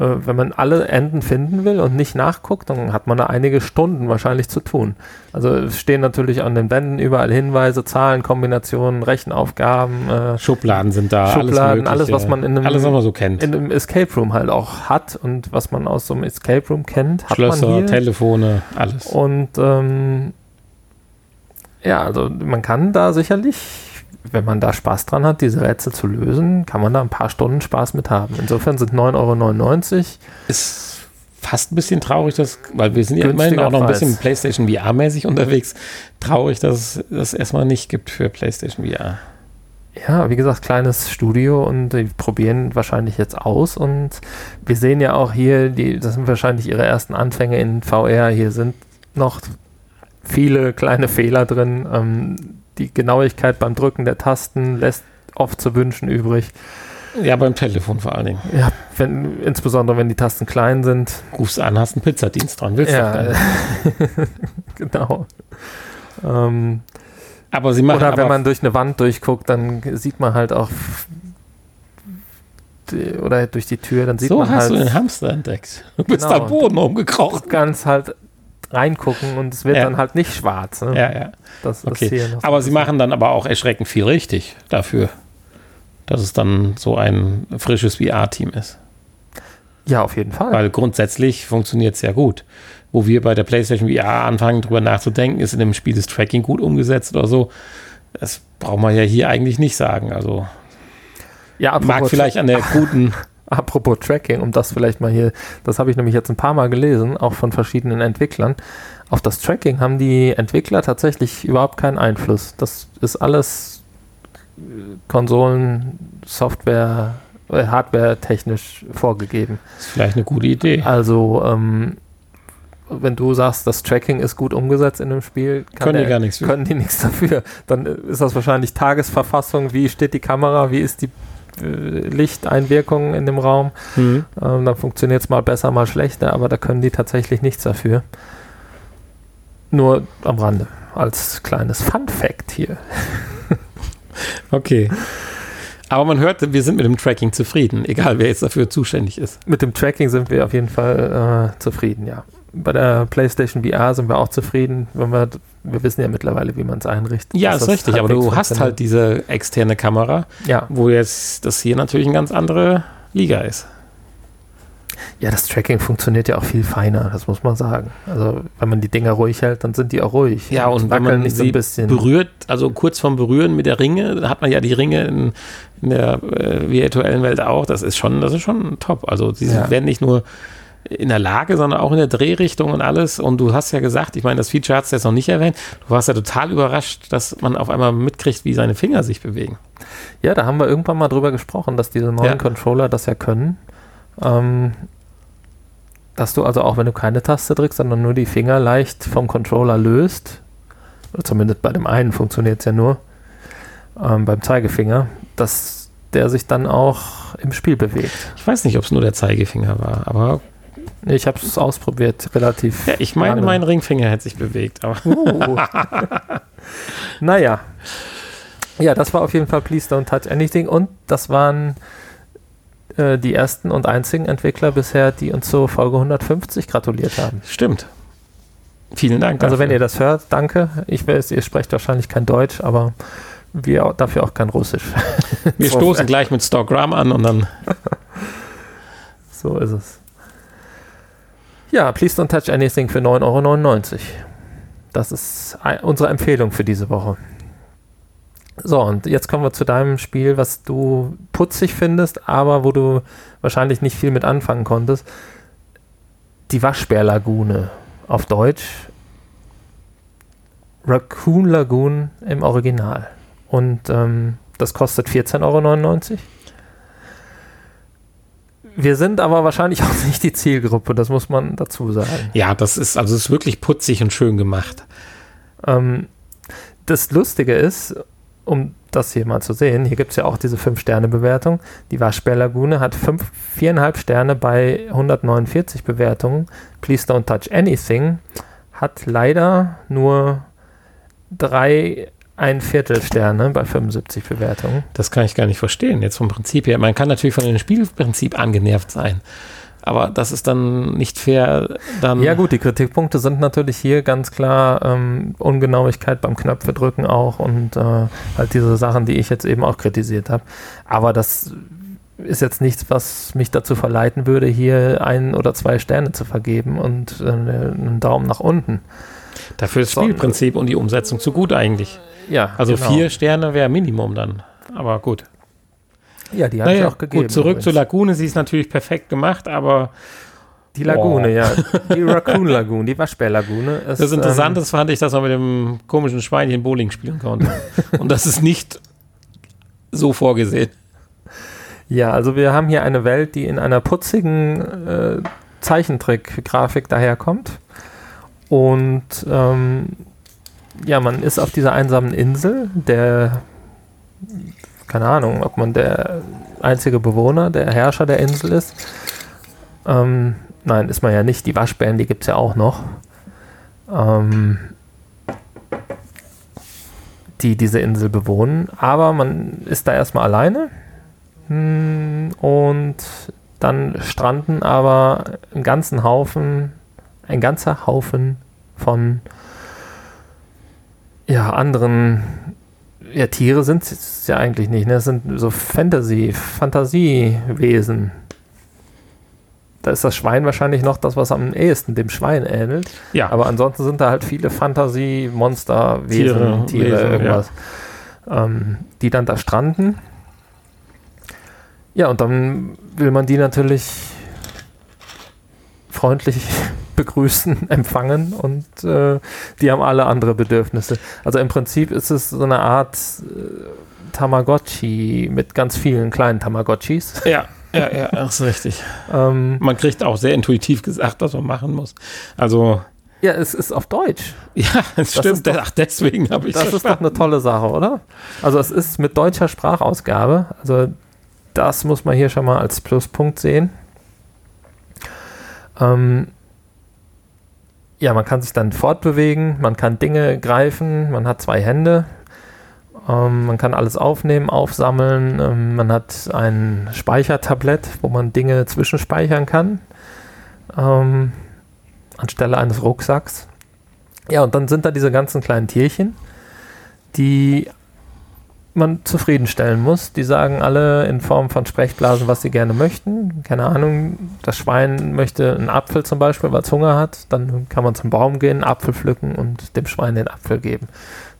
äh, wenn man alle Enden finden will und nicht nachguckt, dann hat man da einige Stunden wahrscheinlich zu tun. Also es stehen natürlich an den Wänden überall Hinweise, Zahlen, Kombinationen, Rechenaufgaben. Äh, Schubladen sind da. Schubladen, alles, alles was man in einem, alles, was man so kennt. in einem Escape Room halt auch hat und was man aus so einem Escape Room kennt, hat Schlösser, man hier. Telefone, alles. Und ähm, ja, also man kann da sicherlich, wenn man da Spaß dran hat, diese Rätsel zu lösen, kann man da ein paar Stunden Spaß mit haben. Insofern sind 9,99 Euro. Ist fast ein bisschen traurig, dass, weil wir sind ja immerhin auch noch ein bisschen PlayStation VR-mäßig unterwegs. Traurig, dass es das erstmal nicht gibt für PlayStation VR. Ja, wie gesagt, kleines Studio und die probieren wahrscheinlich jetzt aus und wir sehen ja auch hier, die, das sind wahrscheinlich ihre ersten Anfänge in VR. Hier sind noch viele kleine Fehler drin. Ähm, die Genauigkeit beim Drücken der Tasten lässt oft zu wünschen übrig. Ja, beim Telefon vor allen Dingen. Ja, wenn, insbesondere wenn die Tasten klein sind. Rufst an, hast einen Pizzadienst dran, willst ja, du genau. Ähm, aber sie machen Oder wenn man durch eine Wand durchguckt, dann sieht man halt auch oder durch die Tür, dann sieht so man halt. So hast du den Hamster entdeckt. Du bist genau, am Boden umgekrochen. Ganz halt reingucken und es wird ja. dann halt nicht schwarz. Ne? Ja, ja. Das okay. aber sie machen dann aber auch erschreckend viel richtig dafür, dass es dann so ein frisches VR-Team ist. Ja, auf jeden Fall. Weil grundsätzlich funktioniert es ja gut. Wo wir bei der PlayStation VR anfangen, drüber nachzudenken, ist in dem Spiel das Tracking gut umgesetzt oder so. Das braucht man ja hier eigentlich nicht sagen. Also ja, mag vielleicht an der guten Apropos Tracking, um das vielleicht mal hier, das habe ich nämlich jetzt ein paar Mal gelesen, auch von verschiedenen Entwicklern. Auf das Tracking haben die Entwickler tatsächlich überhaupt keinen Einfluss. Das ist alles äh, Konsolen, Software, äh, Hardware technisch vorgegeben. Das ist vielleicht eine gute Idee. Also, ähm, wenn du sagst, das Tracking ist gut umgesetzt in dem Spiel, können der, die gar nichts. Können die nichts dafür. Dann ist das wahrscheinlich Tagesverfassung, wie steht die Kamera, wie ist die Lichteinwirkungen in dem Raum. Mhm. Ähm, dann funktioniert es mal besser, mal schlechter, aber da können die tatsächlich nichts dafür. Nur am Rande, als kleines Fun Fact hier. okay. Aber man hört, wir sind mit dem Tracking zufrieden, egal wer jetzt dafür zuständig ist. Mit dem Tracking sind wir auf jeden Fall äh, zufrieden, ja. bei der PlayStation VR sind wir auch zufrieden, wenn wir, wir wissen ja mittlerweile, wie man es einrichtet. Ja, ist richtig, aber du hast halt diese externe Kamera, ja. wo jetzt das hier natürlich eine ganz andere Liga ist. Ja, das Tracking funktioniert ja auch viel feiner, das muss man sagen. Also, wenn man die Dinger ruhig hält, dann sind die auch ruhig. Ja, und, und wenn man sie so berührt, also kurz vorm Berühren mit der Ringe, hat man ja die Ringe in, in der äh, virtuellen Welt auch, das ist schon, das ist schon top. Also, sie ja. werden nicht nur in der Lage, sondern auch in der Drehrichtung und alles. Und du hast ja gesagt, ich meine, das Feature hast du jetzt noch nicht erwähnt, du warst ja total überrascht, dass man auf einmal mitkriegt, wie seine Finger sich bewegen. Ja, da haben wir irgendwann mal drüber gesprochen, dass diese neuen ja. Controller das ja können. Ähm, dass du also auch, wenn du keine Taste drückst, sondern nur die Finger leicht vom Controller löst, oder zumindest bei dem einen funktioniert es ja nur, ähm, beim Zeigefinger, dass der sich dann auch im Spiel bewegt. Ich weiß nicht, ob es nur der Zeigefinger war, aber ich habe es ausprobiert, relativ. Ja, ich meine, lange. mein Ringfinger hätte sich bewegt, aber. Uh. naja. Ja, das war auf jeden Fall Please Don't Touch Anything und das waren äh, die ersten und einzigen Entwickler bisher, die uns zur Folge 150 gratuliert haben. Stimmt. Vielen Dank. Also, wenn ihr das hört, danke. Ich weiß, ihr sprecht wahrscheinlich kein Deutsch, aber wir dafür auch kein Russisch. Wir stoßen gleich mit Stockgram an und dann. so ist es. Ja, Please Don't Touch Anything für 9,99 Euro. Das ist unsere Empfehlung für diese Woche. So, und jetzt kommen wir zu deinem Spiel, was du putzig findest, aber wo du wahrscheinlich nicht viel mit anfangen konntest. Die Waschbärlagune auf Deutsch. Raccoon Lagoon im Original. Und ähm, das kostet 14,99 Euro. Wir sind aber wahrscheinlich auch nicht die Zielgruppe, das muss man dazu sagen. Ja, das ist also ist wirklich putzig und schön gemacht. Ähm, das Lustige ist, um das hier mal zu sehen, hier gibt es ja auch diese 5-Sterne-Bewertung. Die Waschbärlagune hat 4,5 Sterne bei 149 Bewertungen. Please Don't Touch Anything hat leider nur drei ein Viertel Sterne bei 75 Bewertungen. Das kann ich gar nicht verstehen, jetzt vom Prinzip her. Man kann natürlich von dem Spielprinzip angenervt sein. Aber das ist dann nicht fair. Dann ja gut, die Kritikpunkte sind natürlich hier ganz klar ähm, Ungenauigkeit beim Knöpfe auch und äh, halt diese Sachen, die ich jetzt eben auch kritisiert habe. Aber das ist jetzt nichts, was mich dazu verleiten würde, hier ein oder zwei Sterne zu vergeben und äh, einen Daumen nach unten. Dafür ist das Spielprinzip und die Umsetzung zu gut eigentlich. Ja. Also genau. vier Sterne wäre Minimum dann. Aber gut. Ja, die habe naja, ich auch gegeben. Gut, zurück übrigens. zur Lagune. Sie ist natürlich perfekt gemacht, aber. Die Lagune, oh. ja. Die Raccoon Lagune, die Waschbär-Lagune. Das Interessante ähm, fand ich, dass man mit dem komischen Schweinchen Bowling spielen konnte. Und das ist nicht so vorgesehen. Ja, also wir haben hier eine Welt, die in einer putzigen äh, Zeichentrick-Grafik daherkommt. Und ähm, ja, man ist auf dieser einsamen Insel, der keine Ahnung, ob man der einzige Bewohner, der Herrscher der Insel ist. Ähm, nein, ist man ja nicht. Die Waschbären, die gibt es ja auch noch. Ähm, die diese Insel bewohnen. Aber man ist da erstmal alleine. Hm, und dann stranden aber einen ganzen Haufen, ein ganzer Haufen von ja, anderen ja, Tiere sind es ja eigentlich nicht. Ne? Das sind so Fantasy, Fantasiewesen. Da ist das Schwein wahrscheinlich noch das, was am ehesten dem Schwein ähnelt. Ja. Aber ansonsten sind da halt viele Fantasie-Monster, Wesen, Tiere, Tiere Wesen, irgendwas, ja. ähm, die dann da stranden. Ja, und dann will man die natürlich freundlich begrüßen, empfangen und äh, die haben alle andere Bedürfnisse. Also im Prinzip ist es so eine Art äh, Tamagotchi mit ganz vielen kleinen Tamagotchis. Ja. Ja, ja, das ist richtig. Ähm, man kriegt auch sehr intuitiv gesagt, was man machen muss. Also. Ja, es ist auf Deutsch. Ja, es stimmt. Doch, Ach, deswegen habe ich Das ist doch eine tolle Sache, oder? Also, es ist mit deutscher Sprachausgabe. Also, das muss man hier schon mal als Pluspunkt sehen. Ähm, ja, man kann sich dann fortbewegen, man kann Dinge greifen, man hat zwei Hände, ähm, man kann alles aufnehmen, aufsammeln, ähm, man hat ein Speichertablett, wo man Dinge zwischenspeichern kann. Ähm, anstelle eines Rucksacks. Ja, und dann sind da diese ganzen kleinen Tierchen, die man zufriedenstellen muss. Die sagen alle in Form von Sprechblasen, was sie gerne möchten. Keine Ahnung, das Schwein möchte einen Apfel zum Beispiel, weil es Hunger hat. Dann kann man zum Baum gehen, Apfel pflücken und dem Schwein den Apfel geben.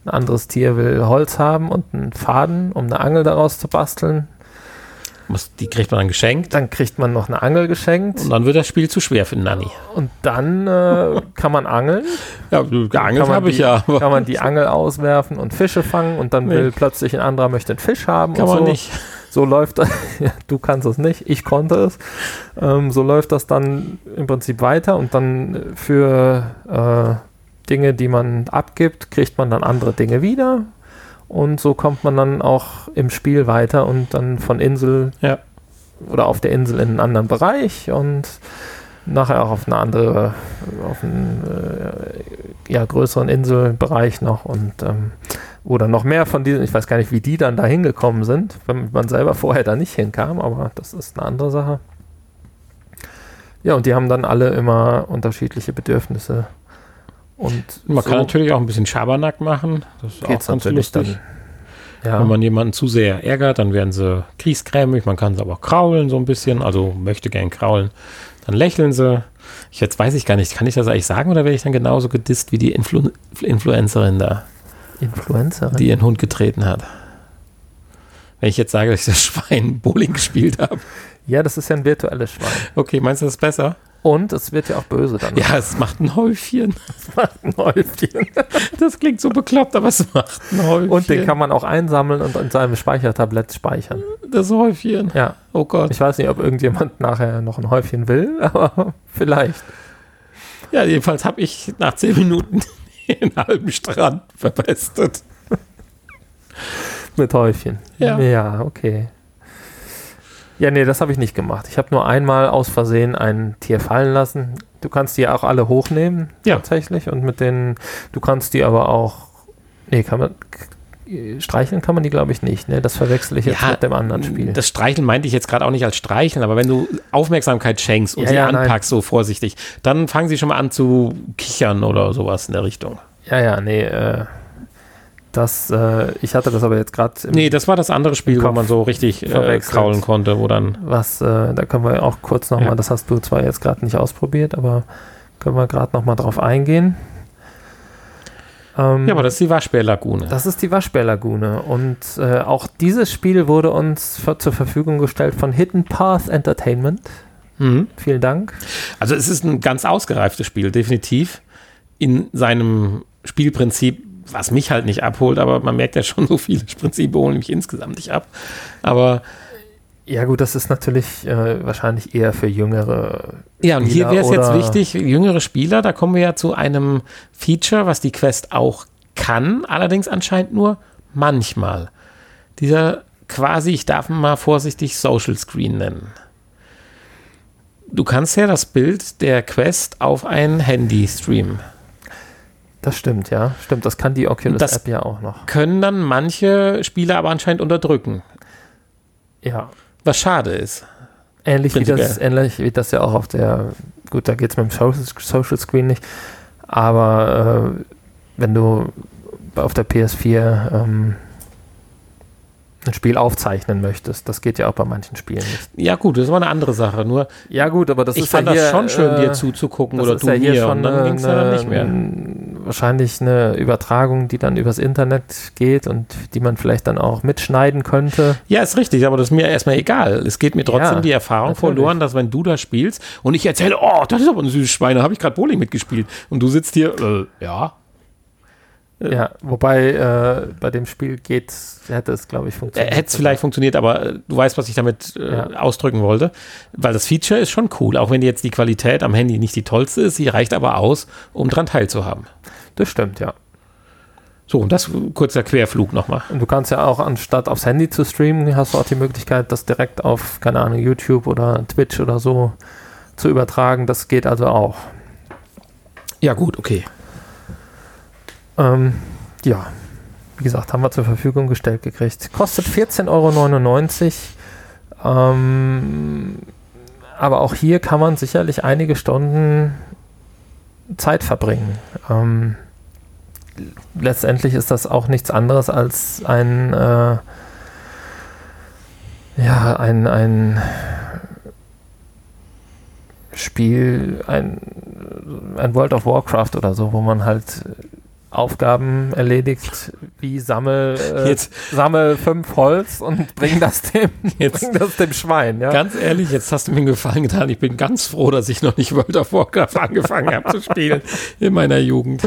Ein anderes Tier will Holz haben und einen Faden, um eine Angel daraus zu basteln. Muss, die kriegt man dann geschenkt. Dann kriegt man noch eine Angel geschenkt. Und dann wird das Spiel zu schwer für Nanny. Und dann äh, kann man angeln. Ja, geangelt habe ich ja. Kann man die Angel auswerfen und Fische fangen und dann nee. will plötzlich ein anderer möchte einen Fisch haben. Kann man so. nicht. So läuft das. ja, du kannst es nicht, ich konnte es. Ähm, so läuft das dann im Prinzip weiter und dann für äh, Dinge, die man abgibt, kriegt man dann andere Dinge wieder und so kommt man dann auch im Spiel weiter und dann von Insel ja. oder auf der Insel in einen anderen Bereich und nachher auch auf eine andere, auf einen äh, ja, größeren Inselbereich noch und ähm, oder noch mehr von diesen, ich weiß gar nicht, wie die dann da hingekommen sind, wenn man selber vorher da nicht hinkam, aber das ist eine andere Sache. Ja, und die haben dann alle immer unterschiedliche Bedürfnisse und man so kann natürlich auch ein bisschen Schabernack machen. Das ist auch ganz lustig. Dann, ja. Wenn man jemanden zu sehr ärgert, dann werden sie kriesgrämig. Man kann sie aber kraulen so ein bisschen. Also möchte gern kraulen. Dann lächeln sie. Ich, jetzt weiß ich gar nicht, kann ich das eigentlich sagen oder werde ich dann genauso gedisst wie die Influ Influencerin da? Influencerin? Die ihren Hund getreten hat. Wenn ich jetzt sage, dass ich das Schwein Bowling gespielt habe. Ja, das ist ja ein virtuelles Schwein. Okay, meinst du das besser? Und es wird ja auch böse dann. Ja, es macht ein Häufchen. Es macht ein Häufchen. Das klingt so bekloppt, aber es macht ein Häufchen. Und den kann man auch einsammeln und in seinem Speichertablett speichern. Das Häufchen. Ja. Oh Gott. Ich weiß nicht, ob irgendjemand nachher noch ein Häufchen will, aber vielleicht. Ja, jedenfalls habe ich nach zehn Minuten den halben Strand verpestet. Mit Häufchen. Ja. Ja, okay. Ja, nee, das habe ich nicht gemacht. Ich habe nur einmal aus Versehen ein Tier fallen lassen. Du kannst die auch alle hochnehmen, ja. tatsächlich. Und mit denen, du kannst die aber auch, nee, kann man, streicheln kann man die, glaube ich, nicht. Ne? Das verwechsel ich jetzt ja, mit dem anderen Spiel. Das Streicheln meinte ich jetzt gerade auch nicht als Streicheln, aber wenn du Aufmerksamkeit schenkst und ja, sie ja, anpackst, nein. so vorsichtig, dann fangen sie schon mal an zu kichern oder sowas in der Richtung. Ja, ja, nee, äh, das, äh, ich hatte das aber jetzt gerade. Nee, das war das andere Spiel, wo man so richtig äh, kraulen konnte, wo dann. Was, äh, da können wir auch kurz nochmal, ja. das hast du zwar jetzt gerade nicht ausprobiert, aber können wir gerade nochmal drauf eingehen. Ähm, ja, aber das ist die Waschbärlagune. Das ist die Waschbärlagune. Und äh, auch dieses Spiel wurde uns für, zur Verfügung gestellt von Hidden Path Entertainment. Mhm. Vielen Dank. Also es ist ein ganz ausgereiftes Spiel, definitiv. In seinem Spielprinzip was mich halt nicht abholt, aber man merkt ja schon, so viele Prinzipien holen mich insgesamt nicht ab. Aber ja, gut, das ist natürlich äh, wahrscheinlich eher für jüngere. Ja, und hier wäre es jetzt wichtig, jüngere Spieler, da kommen wir ja zu einem Feature, was die Quest auch kann, allerdings anscheinend nur manchmal. Dieser quasi, ich darf mal vorsichtig Social Screen nennen. Du kannst ja das Bild der Quest auf ein Handy streamen. Das stimmt, ja. Stimmt, das kann die Oculus-App ja auch noch. Können dann manche Spieler aber anscheinend unterdrücken. Ja. Was schade ist. Ähnlich wie, das, ähnlich wie das ja auch auf der, gut, da geht es mit dem Social, Social Screen nicht, aber äh, wenn du auf der PS4 ähm, ein Spiel aufzeichnen möchtest. Das geht ja auch bei manchen Spielen nicht. Ja, gut, das war eine andere Sache. Nur ja, gut, aber das ich ist fand ja das schon schön, äh, dir zuzugucken oder du ja hier mir. Schon und dann ging es dann nicht mehr. Wahrscheinlich eine Übertragung, die dann übers Internet geht und die man vielleicht dann auch mitschneiden könnte. Ja, ist richtig, aber das ist mir erstmal egal. Es geht mir trotzdem ja, die Erfahrung natürlich. verloren, dass wenn du da spielst und ich erzähle, oh, das ist aber ein süßes Schwein, da habe ich gerade Bowling mitgespielt und du sitzt hier, äh, ja, ja, wobei äh, bei dem Spiel geht, hätte es, glaube ich, funktioniert. Hätte es vielleicht funktioniert, aber äh, du weißt, was ich damit äh, ja. ausdrücken wollte. Weil das Feature ist schon cool, auch wenn jetzt die Qualität am Handy nicht die tollste ist, sie reicht aber aus, um dran teilzuhaben. Das stimmt, ja. So, und das kurzer Querflug nochmal. Und du kannst ja auch, anstatt aufs Handy zu streamen, hast du auch die Möglichkeit, das direkt auf, keine Ahnung, YouTube oder Twitch oder so zu übertragen. Das geht also auch. Ja, gut, okay. Ähm, ja, wie gesagt, haben wir zur Verfügung gestellt gekriegt. Kostet 14,99 Euro. Ähm, aber auch hier kann man sicherlich einige Stunden Zeit verbringen. Ähm, letztendlich ist das auch nichts anderes als ein, äh, ja, ein, ein Spiel, ein, ein World of Warcraft oder so, wo man halt Aufgaben erledigt, wie sammel, äh, jetzt, sammel fünf Holz und bring das dem, jetzt, bring das dem Schwein. Ja? Ganz ehrlich, jetzt hast du mir einen Gefallen getan. Ich bin ganz froh, dass ich noch nicht World of Warcraft angefangen habe zu spielen in meiner Jugend.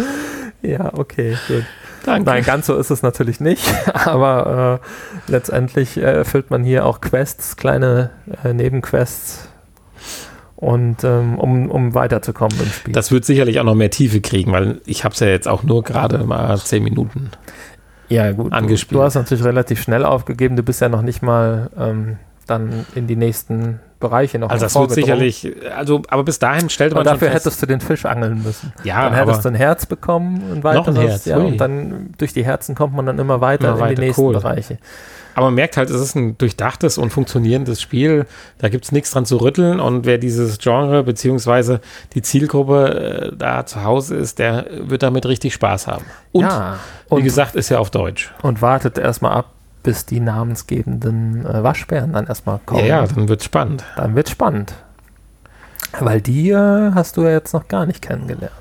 Ja, okay, gut. Danke. Nein, ganz so ist es natürlich nicht, aber äh, letztendlich erfüllt man hier auch Quests, kleine äh, Nebenquests und ähm, um, um weiterzukommen im Spiel. Das wird sicherlich auch noch mehr Tiefe kriegen, weil ich habe es ja jetzt auch nur gerade mal zehn Minuten ja, gut, angespielt. Du, du, hast natürlich relativ schnell aufgegeben, du bist ja noch nicht mal ähm, dann in die nächsten Bereiche noch. Also das wird sicherlich, also aber bis dahin stellte man. Aber dafür hättest du den Fisch angeln müssen. Ja, dann hättest du ein Herz bekommen und weiteres. Noch ein Herz, ja, und dann durch die Herzen kommt man dann immer weiter immer in weiter, die nächsten cool. Bereiche. Aber man merkt halt, es ist ein durchdachtes und funktionierendes Spiel. Da gibt es nichts dran zu rütteln. Und wer dieses Genre beziehungsweise die Zielgruppe äh, da zu Hause ist, der wird damit richtig Spaß haben. Und, ja, und wie gesagt, ist ja auf Deutsch. Und wartet erstmal ab, bis die namensgebenden äh, Waschbären dann erstmal kommen. Ja, ja, dann wird spannend. Dann wird spannend. Weil die äh, hast du ja jetzt noch gar nicht kennengelernt.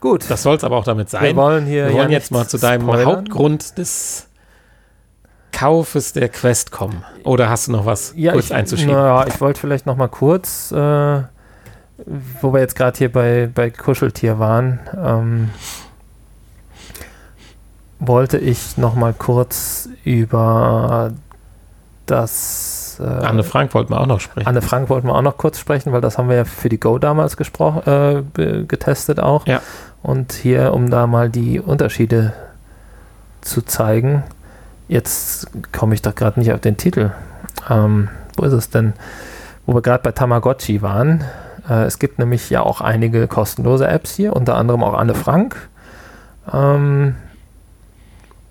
Gut. Das soll es aber auch damit sein. Wir wollen hier Wir wollen ja jetzt mal zu deinem spoilern. Hauptgrund des Kaufes der Quest kommen. Oder hast du noch was ja, kurz ich, einzuschieben? Ja, ich wollte vielleicht noch mal kurz, äh, wo wir jetzt gerade hier bei, bei Kuscheltier waren, ähm, wollte ich noch mal kurz über das äh, Anne Frank wollten wir auch noch sprechen. Anne Frank wollten wir auch noch kurz sprechen, weil das haben wir ja für die Go damals gesprochen, äh, getestet auch. Ja. Und hier, um da mal die Unterschiede zu zeigen, jetzt komme ich doch gerade nicht auf den Titel. Ähm, wo ist es denn? Wo wir gerade bei Tamagotchi waren. Äh, es gibt nämlich ja auch einige kostenlose Apps hier, unter anderem auch Anne Frank, ähm,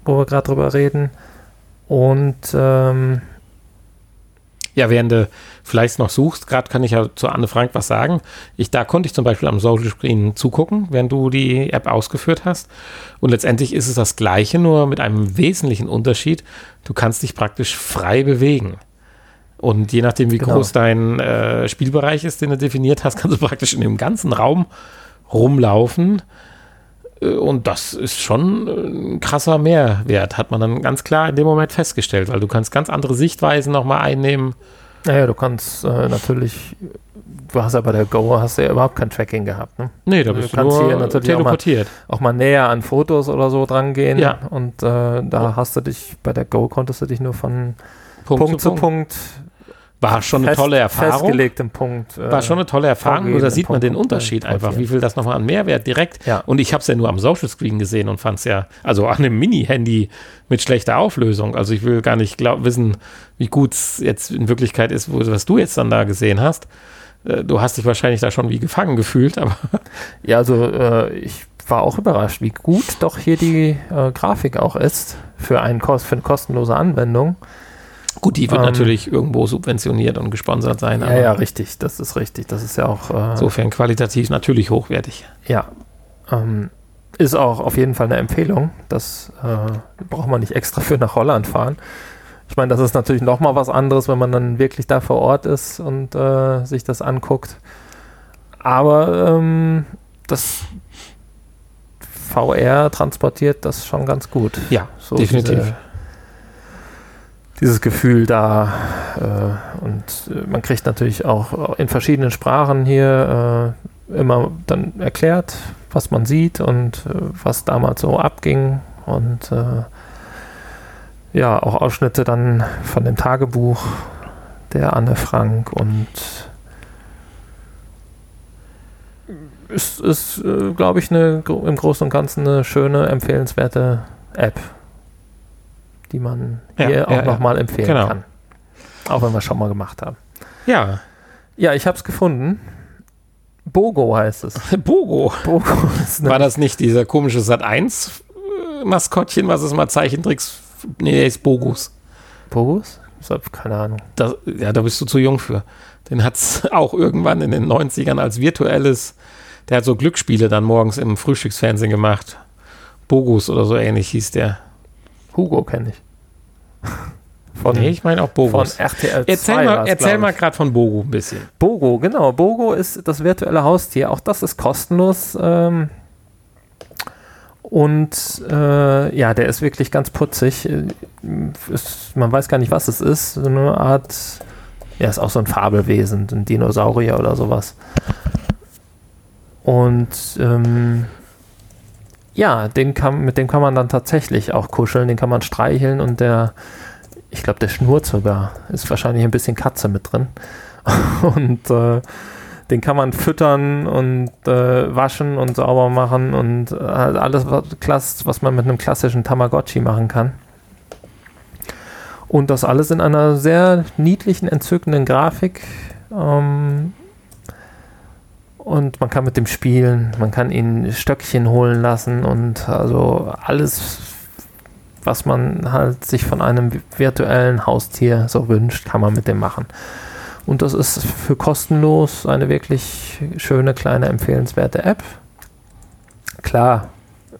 wo wir gerade drüber reden. Und ähm, ja, während du vielleicht noch suchst, gerade kann ich ja zu Anne Frank was sagen. Ich, da konnte ich zum Beispiel am Social Screen zugucken, während du die App ausgeführt hast. Und letztendlich ist es das Gleiche, nur mit einem wesentlichen Unterschied. Du kannst dich praktisch frei bewegen. Und je nachdem, wie genau. groß dein äh, Spielbereich ist, den du definiert hast, kannst du praktisch in dem ganzen Raum rumlaufen. Äh, und das ist schon ein krasser Mehrwert, hat man dann ganz klar in dem Moment festgestellt, weil du kannst ganz andere Sichtweisen nochmal einnehmen. Naja, du kannst äh, natürlich, du hast ja bei der Go hast du ja überhaupt kein Tracking gehabt, ne? Nee, da bist du, kannst hier natürlich teleportiert. Auch mal, auch mal, näher an Fotos oder so dran gehen. Ja. Und äh, da hast du dich, bei der Go konntest du dich nur von Punkt, Punkt zu Punkt, Punkt war schon eine tolle Erfahrung. Festgelegtem Punkt. Äh, war schon eine tolle Erfahrung. Nur da sieht man den Unterschied einfach, wie viel das nochmal an Mehrwert direkt. Ja. Und ich habe es ja nur am Social Screen gesehen und fand es ja, also an einem Mini-Handy mit schlechter Auflösung. Also ich will gar nicht glaub, wissen, wie gut es jetzt in Wirklichkeit ist, wo, was du jetzt dann da gesehen hast. Äh, du hast dich wahrscheinlich da schon wie gefangen gefühlt, aber. Ja, also äh, ich war auch überrascht, wie gut doch hier die äh, Grafik auch ist für, einen, für eine kostenlose Anwendung. Gut, die wird ähm, natürlich irgendwo subventioniert und gesponsert sein. Ja, ja, richtig, das ist richtig. Das ist ja auch. Äh, insofern qualitativ natürlich hochwertig. Ja. Ähm, ist auch auf jeden Fall eine Empfehlung. Das äh, braucht man nicht extra für nach Holland fahren. Ich meine, das ist natürlich nochmal was anderes, wenn man dann wirklich da vor Ort ist und äh, sich das anguckt. Aber ähm, das VR transportiert das schon ganz gut. Ja, so definitiv. Diese, dieses Gefühl da. Äh, und äh, man kriegt natürlich auch in verschiedenen Sprachen hier äh, immer dann erklärt, was man sieht und äh, was damals so abging. Und äh, ja, auch Ausschnitte dann von dem Tagebuch der Anne Frank und ist, äh, glaube ich, eine, im Großen und Ganzen eine schöne, empfehlenswerte App die man hier ja, auch ja, nochmal ja. empfehlen genau. kann. Auch wenn wir schon mal gemacht haben. Ja. Ja, ich habe es gefunden. Bogo heißt es. Bogo. Bogo War das nicht dieser komische Sat 1 Maskottchen, was es mal Zeichentricks. Nee, der ist Bogus. Bogus? keine Ahnung. Das, ja, da bist du zu jung für. Den hat es auch irgendwann in den 90ern als virtuelles, der hat so Glücksspiele dann morgens im Frühstücksfernsehen gemacht. Bogus oder so ähnlich hieß der. Hugo kenne ich. Von, nee, ich meine auch Bogus. Von RTL 2 Erzähl mal, erzähl mal gerade von Bogo ein bisschen. Bogo, genau. Bogo ist das virtuelle Haustier. Auch das ist kostenlos. Ähm, und äh, ja, der ist wirklich ganz putzig. Ist, man weiß gar nicht, was es ist. So eine Art, ja, ist auch so ein Fabelwesen, ein Dinosaurier oder sowas. Und ähm, ja, den kann, mit dem kann man dann tatsächlich auch kuscheln, den kann man streicheln und der ich glaube, der schnurrt sogar. Ist wahrscheinlich ein bisschen Katze mit drin. und äh, den kann man füttern und äh, waschen und sauber machen und äh, alles, was, was man mit einem klassischen Tamagotchi machen kann. Und das alles in einer sehr niedlichen, entzückenden Grafik. Ähm, und man kann mit dem spielen, man kann ihn Stöckchen holen lassen und also alles was man halt sich von einem virtuellen Haustier so wünscht, kann man mit dem machen. Und das ist für kostenlos eine wirklich schöne, kleine, empfehlenswerte App. Klar,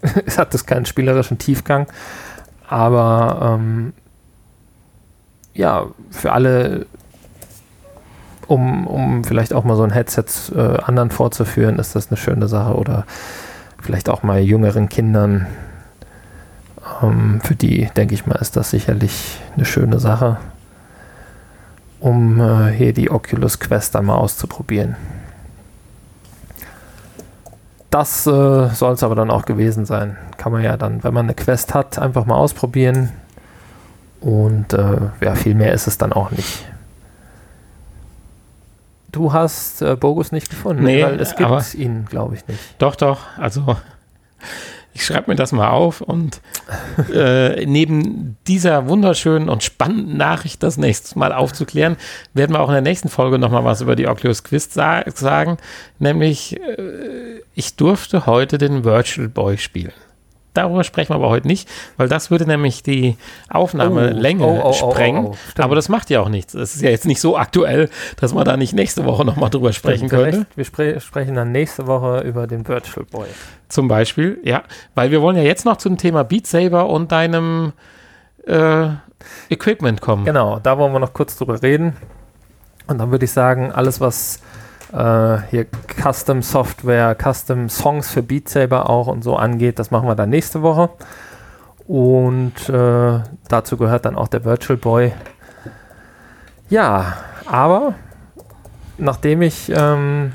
es hat das keinen spielerischen Tiefgang, aber ähm, ja, für alle, um, um vielleicht auch mal so ein Headset äh, anderen vorzuführen, ist das eine schöne Sache oder vielleicht auch mal jüngeren Kindern ähm, für die, denke ich mal, ist das sicherlich eine schöne Sache, um äh, hier die Oculus Quest dann mal auszuprobieren. Das äh, soll es aber dann auch gewesen sein. Kann man ja dann, wenn man eine Quest hat, einfach mal ausprobieren. Und äh, ja, viel mehr ist es dann auch nicht. Du hast äh, Bogus nicht gefunden, nee, weil es gibt ihn, glaube ich, nicht. Doch, doch. Also ich schreibe mir das mal auf und äh, neben dieser wunderschönen und spannenden Nachricht das nächste Mal aufzuklären, werden wir auch in der nächsten Folge nochmal was über die Oculus Quest sa sagen. Nämlich, äh, ich durfte heute den Virtual Boy spielen. Darüber sprechen wir aber heute nicht, weil das würde nämlich die Aufnahmelänge oh, oh, oh, sprengen. Oh, oh, aber das macht ja auch nichts. Es ist ja jetzt nicht so aktuell, dass man da nicht nächste Woche nochmal drüber sprechen könnte. Wir spre sprechen dann nächste Woche über den Virtual Boy. Zum Beispiel, ja. Weil wir wollen ja jetzt noch zum Thema Beat Saber und deinem äh, Equipment kommen. Genau, da wollen wir noch kurz drüber reden. Und dann würde ich sagen, alles, was äh, hier Custom Software, Custom Songs für Beat Saber auch und so angeht. Das machen wir dann nächste Woche. Und äh, dazu gehört dann auch der Virtual Boy. Ja, aber nachdem ich ähm,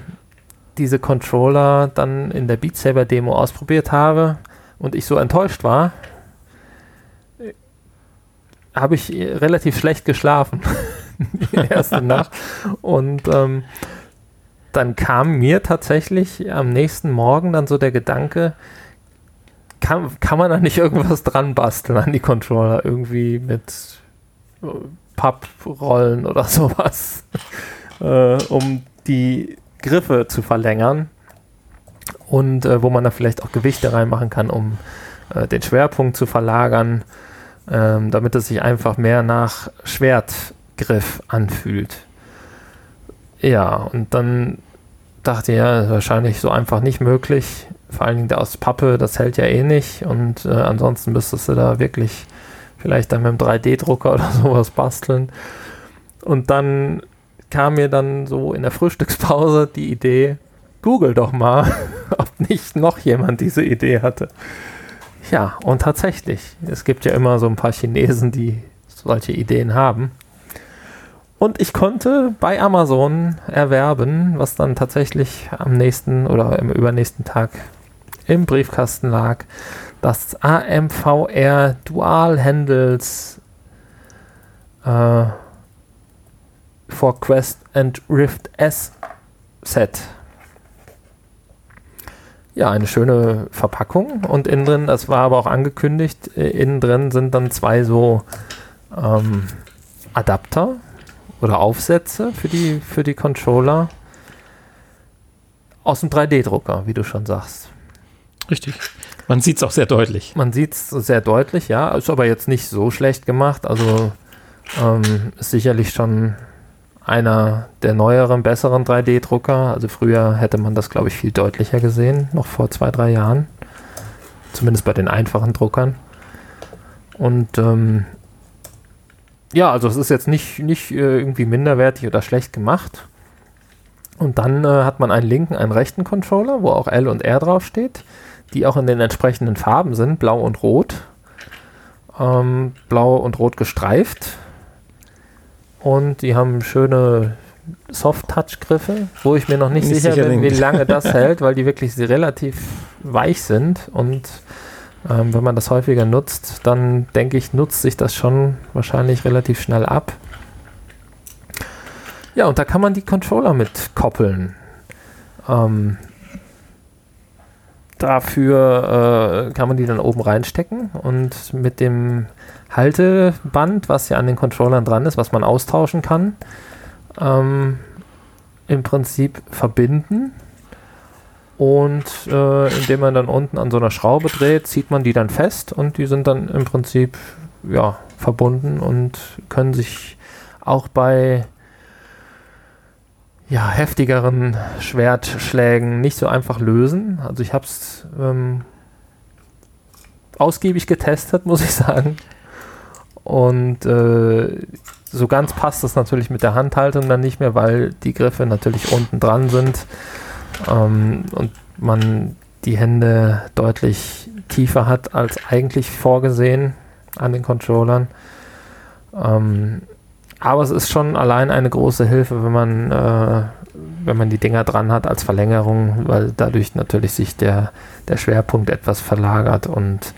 diese Controller dann in der Beat Saber Demo ausprobiert habe und ich so enttäuscht war, habe ich relativ schlecht geschlafen. die erste Nacht. Und ähm, dann kam mir tatsächlich am nächsten Morgen dann so der Gedanke, kann, kann man da nicht irgendwas dran basteln an die Controller? Irgendwie mit äh, Papprollen oder sowas, äh, um die Griffe zu verlängern. Und äh, wo man da vielleicht auch Gewichte reinmachen kann, um äh, den Schwerpunkt zu verlagern, ähm, damit es sich einfach mehr nach Schwertgriff anfühlt. Ja, und dann dachte ich, ja, wahrscheinlich so einfach nicht möglich. Vor allen Dingen der aus Pappe, das hält ja eh nicht. Und äh, ansonsten müsstest du da wirklich vielleicht dann mit einem 3D-Drucker oder sowas basteln. Und dann kam mir dann so in der Frühstückspause die Idee, google doch mal, ob nicht noch jemand diese Idee hatte. Ja, und tatsächlich, es gibt ja immer so ein paar Chinesen, die solche Ideen haben. Und ich konnte bei Amazon erwerben, was dann tatsächlich am nächsten oder im übernächsten Tag im Briefkasten lag, das AMVR Dual Handles äh, for Quest and Rift S Set. Ja, eine schöne Verpackung. Und innen drin, das war aber auch angekündigt, äh, innen drin sind dann zwei so ähm, Adapter oder Aufsätze für die, für die Controller aus dem 3D-Drucker, wie du schon sagst. Richtig. Man sieht es auch sehr deutlich. Man sieht es sehr deutlich, ja. Ist aber jetzt nicht so schlecht gemacht. Also Ähm, ist sicherlich schon einer der neueren, besseren 3D-Drucker. Also früher hätte man das, glaube ich, viel deutlicher gesehen, noch vor zwei, drei Jahren. Zumindest bei den einfachen Druckern. Und ähm, ja, also es ist jetzt nicht, nicht äh, irgendwie minderwertig oder schlecht gemacht. Und dann äh, hat man einen linken, einen rechten Controller, wo auch L und R draufsteht, die auch in den entsprechenden Farben sind, blau und rot. Ähm, blau und rot gestreift. Und die haben schöne Soft-Touch-Griffe, wo ich mir noch nicht, nicht sicher, sicher bin, wie lange das hält, weil die wirklich relativ weich sind. Und ähm, wenn man das häufiger nutzt, dann denke ich, nutzt sich das schon wahrscheinlich relativ schnell ab. Ja, und da kann man die Controller mit koppeln. Ähm, dafür äh, kann man die dann oben reinstecken und mit dem Halteband, was ja an den Controllern dran ist, was man austauschen kann, ähm, im Prinzip verbinden. Und äh, indem man dann unten an so einer Schraube dreht, zieht man die dann fest und die sind dann im Prinzip ja, verbunden und können sich auch bei ja, heftigeren Schwertschlägen nicht so einfach lösen. Also ich habe es ähm, ausgiebig getestet, muss ich sagen. Und äh, so ganz passt das natürlich mit der Handhaltung dann nicht mehr, weil die Griffe natürlich unten dran sind ähm, und man die Hände deutlich tiefer hat als eigentlich vorgesehen an den Controllern. Ähm, aber es ist schon allein eine große Hilfe, wenn man, äh, wenn man die Dinger dran hat als Verlängerung, weil dadurch natürlich sich der, der Schwerpunkt etwas verlagert und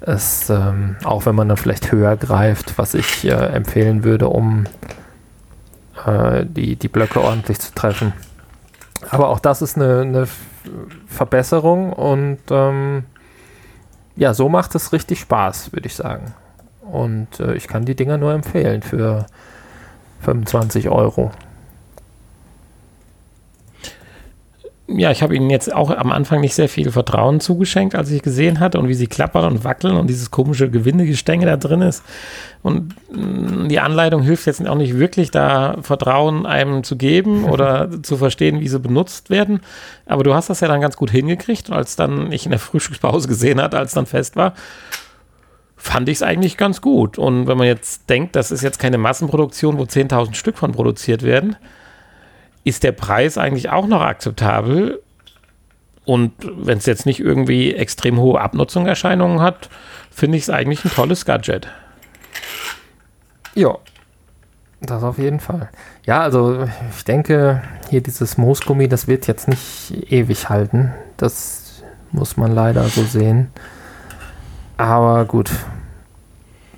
es, ähm, auch wenn man dann vielleicht höher greift, was ich äh, empfehlen würde, um äh, die, die Blöcke ordentlich zu treffen. Aber auch das ist eine, eine Verbesserung und ähm, ja, so macht es richtig Spaß, würde ich sagen. Und äh, ich kann die Dinger nur empfehlen für 25 Euro. Ja, ich habe ihnen jetzt auch am Anfang nicht sehr viel Vertrauen zugeschenkt, als ich gesehen hatte und wie sie klappern und wackeln und dieses komische Gewindegestänge da drin ist. Und mm, die Anleitung hilft jetzt auch nicht wirklich, da Vertrauen einem zu geben oder zu verstehen, wie sie benutzt werden. Aber du hast das ja dann ganz gut hingekriegt. Und als dann ich in der Frühstückspause gesehen hatte, als dann fest war, fand ich es eigentlich ganz gut. Und wenn man jetzt denkt, das ist jetzt keine Massenproduktion, wo 10.000 Stück von produziert werden, ist der Preis eigentlich auch noch akzeptabel. Und wenn es jetzt nicht irgendwie extrem hohe Abnutzungserscheinungen hat, finde ich es eigentlich ein tolles Gadget. Ja, das auf jeden Fall. Ja, also ich denke, hier dieses Moosgummi, das wird jetzt nicht ewig halten. Das muss man leider so sehen. Aber gut,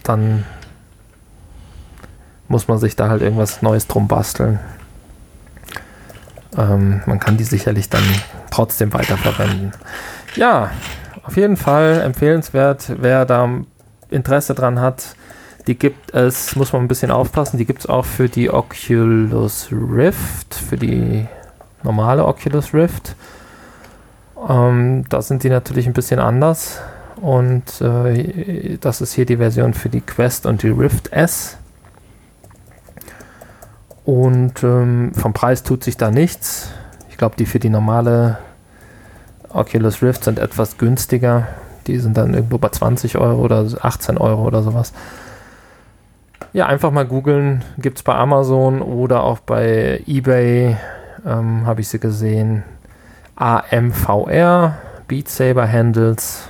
dann muss man sich da halt irgendwas Neues drum basteln. Ähm, man kann die sicherlich dann trotzdem weiterverwenden. Ja, auf jeden Fall empfehlenswert, wer da Interesse dran hat. Die gibt es, muss man ein bisschen aufpassen, die gibt es auch für die Oculus Rift, für die normale Oculus Rift. Ähm, da sind die natürlich ein bisschen anders. Und äh, das ist hier die Version für die Quest und die Rift S. Und ähm, vom Preis tut sich da nichts. Ich glaube, die für die normale Oculus Rift sind etwas günstiger. Die sind dann irgendwo bei 20 Euro oder 18 Euro oder sowas. Ja, einfach mal googeln. Gibt es bei Amazon oder auch bei eBay. Ähm, Habe ich sie gesehen. AMVR, Beat Saber Handles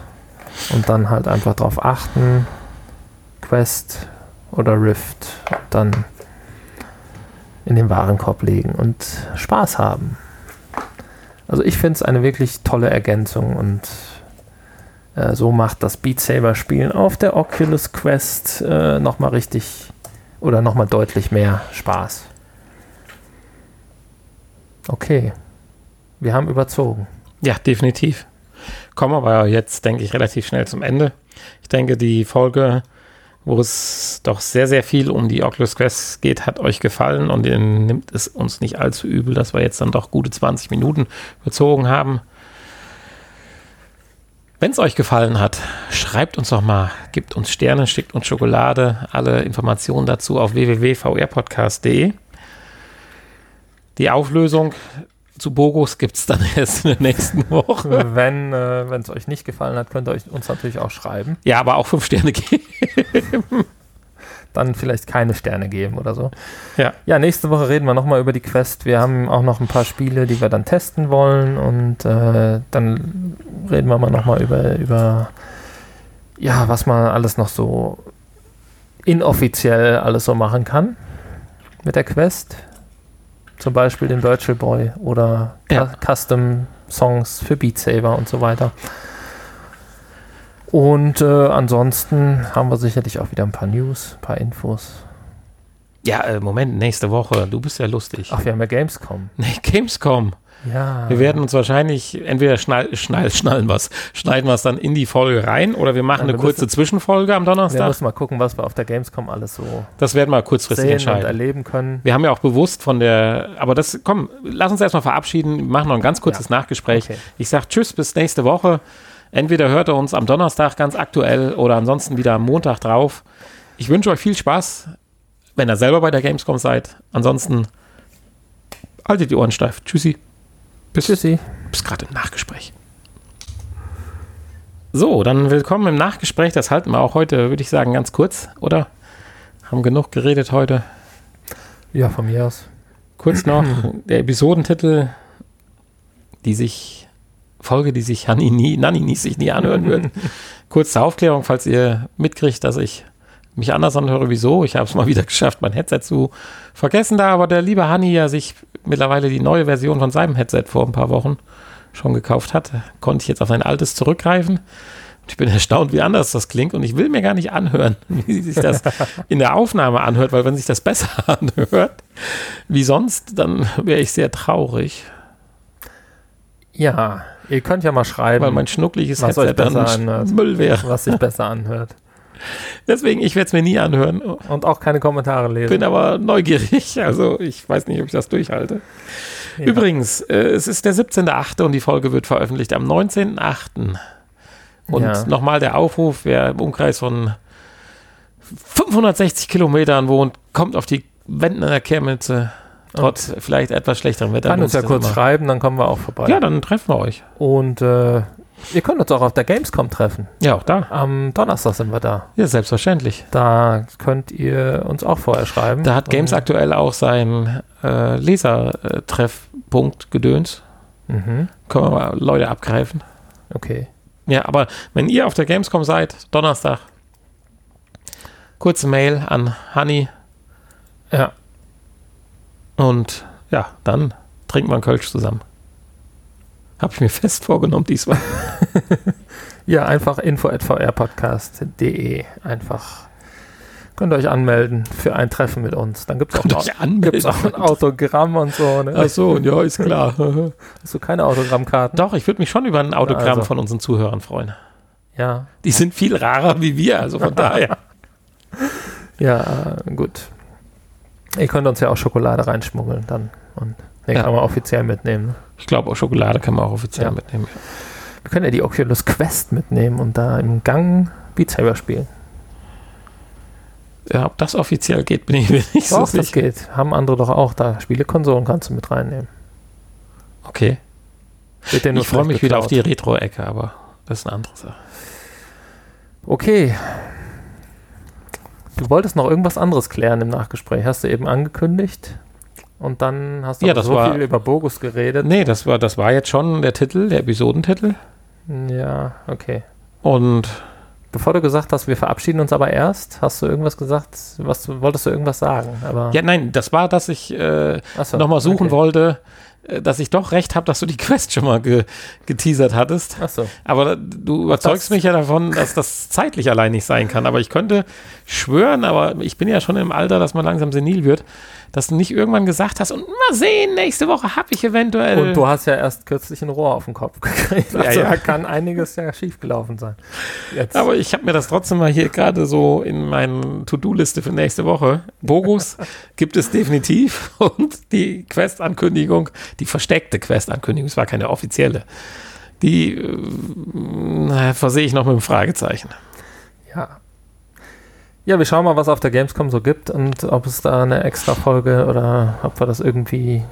und dann halt einfach darauf achten, Quest oder Rift, dann in den Warenkorb legen und Spaß haben. Also ich finde es eine wirklich tolle Ergänzung und äh, so macht das Beat Saber Spielen auf der Oculus Quest äh, nochmal richtig oder nochmal deutlich mehr Spaß. Okay, wir haben überzogen. Ja, definitiv kommen aber jetzt, denke ich, relativ schnell zum Ende. Ich denke, die Folge, wo es doch sehr, sehr viel um die Oculus Quest geht, hat euch gefallen und ihr nimmt es uns nicht allzu übel, dass wir jetzt dann doch gute 20 Minuten bezogen haben. Wenn es euch gefallen hat, schreibt uns doch mal, gebt uns Sterne, schickt uns Schokolade. Alle Informationen dazu auf www.vrpodcast.de. Die Auflösung zu Bogus gibt es dann erst in der nächsten Woche. Wenn äh, es euch nicht gefallen hat, könnt ihr euch uns natürlich auch schreiben. Ja, aber auch fünf Sterne geben. dann vielleicht keine Sterne geben oder so. Ja. Ja, nächste Woche reden wir nochmal über die Quest. Wir haben auch noch ein paar Spiele, die wir dann testen wollen und äh, dann reden wir mal nochmal über, über, ja, was man alles noch so inoffiziell alles so machen kann mit der Quest. Zum Beispiel den Virtual Boy oder ja. Custom Songs für Beat Saber und so weiter. Und äh, ansonsten haben wir sicherlich auch wieder ein paar News, ein paar Infos. Ja, äh, Moment, nächste Woche. Du bist ja lustig. Ach, wir haben ja Gamescom. Nee, Gamescom. Ja. Wir werden uns wahrscheinlich entweder schnall, schnall, schnallen was, schneiden wir es dann in die Folge rein oder wir machen ja, wir eine kurze Zwischenfolge am Donnerstag. Wir müssen mal gucken, was wir auf der Gamescom alles so Das werden wir kurzfristig entscheiden. und erleben können. Wir haben ja auch bewusst von der, aber das, komm, lass uns erstmal verabschieden, wir machen noch ein ganz kurzes ja. Nachgespräch. Okay. Ich sage Tschüss, bis nächste Woche. Entweder hört er uns am Donnerstag ganz aktuell oder ansonsten wieder am Montag drauf. Ich wünsche euch viel Spaß, wenn ihr selber bei der Gamescom seid. Ansonsten haltet die Ohren steif. Tschüssi. Bis, Tschüssi. Bis gerade im Nachgespräch. So, dann willkommen im Nachgespräch. Das halten wir auch heute, würde ich sagen, ganz kurz, oder? Haben genug geredet heute. Ja, von mir aus. Kurz noch der Episodentitel, die sich Folge, die sich Hanni nie, Nanni nie sich nie anhören wird. Kurze Aufklärung, falls ihr mitkriegt, dass ich mich anders anhöre, wieso. Ich habe es mal wieder geschafft, mein Headset zu vergessen, da aber der liebe Hanni ja sich mittlerweile die neue Version von seinem Headset vor ein paar Wochen schon gekauft hat, konnte ich jetzt auf sein altes zurückgreifen. Ich bin erstaunt, wie anders das klingt und ich will mir gar nicht anhören, wie sich das in der Aufnahme anhört, weil wenn sich das besser anhört wie sonst, dann wäre ich sehr traurig. Ja, ihr könnt ja mal schreiben, weil mein schnuckliges was Headset dann anhört, Müll wäre. Was sich besser anhört. Deswegen, ich werde es mir nie anhören. Und auch keine Kommentare lesen. Bin aber neugierig. Also ich weiß nicht, ob ich das durchhalte. Ja. Übrigens, äh, es ist der 17.8. und die Folge wird veröffentlicht am 19.8. Und ja. nochmal der Aufruf, wer im Umkreis von 560 Kilometern wohnt, kommt auf die Wendner Kermitze. Trotz und vielleicht etwas schlechterem Wetter. Kann uns ja kurz immer. schreiben, dann kommen wir auch vorbei. Ja, dann treffen wir euch. Und äh, Ihr könnt uns auch auf der Gamescom treffen. Ja, auch da. Am Donnerstag sind wir da. Ja, selbstverständlich. Da könnt ihr uns auch vorher schreiben. Da hat Games aktuell auch seinen äh, Lesertreffpunkt gedöns. Mhm. Können wir mal Leute abgreifen. Okay. Ja, aber wenn ihr auf der Gamescom seid, Donnerstag, kurze Mail an Honey. Ja. Und ja, dann trinken wir einen Kölsch zusammen. Habe ich mir fest vorgenommen diesmal. ja, einfach info.vrpodcast.de. Einfach könnt ihr euch anmelden für ein Treffen mit uns. Dann gibt es auch, auch, auch, ein Autogramm und so. Ne? Ach so, ja, ist klar. Hast du keine Autogrammkarten? Doch, ich würde mich schon über ein Autogramm also. von unseren Zuhörern freuen. Ja. Die sind viel rarer wie wir, also von daher. Ja, gut. Ihr könnt uns ja auch Schokolade reinschmuggeln dann. Und den ja. kann man offiziell mitnehmen. Ich glaube, auch Schokolade kann man auch offiziell ja. mitnehmen. Wir können ja die Oculus Quest mitnehmen und da im Gang Beat Saber spielen. Ja, ob das offiziell geht, bin ich mir nicht doch, so sicher. das geht. Haben andere doch auch da. Spielekonsolen kannst du mit reinnehmen. Okay. Ich freue mich wieder auf die Retro-Ecke, aber das ist eine andere Sache. Okay. Du wolltest noch irgendwas anderes klären im Nachgespräch. Hast du eben angekündigt? Und dann hast du ja, so war, viel über Bogus geredet. Nee, das war, das war jetzt schon der Titel, der Episodentitel. Ja, okay. Und bevor du gesagt hast, wir verabschieden uns aber erst, hast du irgendwas gesagt, was wolltest du irgendwas sagen? Aber ja, nein, das war, dass ich äh, so, nochmal suchen okay. wollte, äh, dass ich doch recht habe, dass du die Quest schon mal ge geteasert hattest. Ach so. Aber du überzeugst mich ja davon, dass das zeitlich allein nicht sein kann. Aber ich könnte schwören, aber ich bin ja schon im Alter, dass man langsam senil wird, dass du nicht irgendwann gesagt hast, und mal sehen, nächste Woche habe ich eventuell. Und du hast ja erst kürzlich ein Rohr auf den Kopf gekriegt. Also ja, ja. kann einiges ja schiefgelaufen sein. Jetzt. Aber ich habe mir das trotzdem mal hier gerade so in meine To-Do-Liste für nächste Woche. Bogus gibt es definitiv und die Quest-Ankündigung, die versteckte Quest-Ankündigung, es war keine offizielle die äh, versehe ich noch mit einem Fragezeichen. Ja. Ja, wir schauen mal, was auf der Gamescom so gibt und ob es da eine extra Folge oder ob wir das irgendwie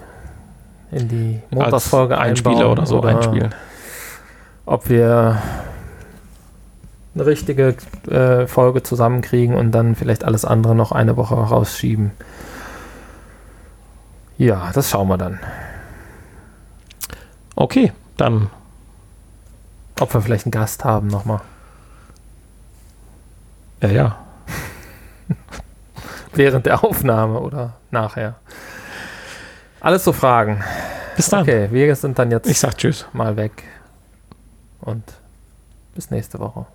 in die Montagsfolge einspielen oder so oder einspielen. Ob wir eine richtige äh, Folge zusammenkriegen und dann vielleicht alles andere noch eine Woche rausschieben. Ja, das schauen wir dann. Okay, dann. Ob wir vielleicht einen Gast haben nochmal. Ja, ja. Während der Aufnahme oder nachher. Alles so Fragen. Bis dann. Okay, wir sind dann jetzt ich sag Tschüss. mal weg. Und bis nächste Woche.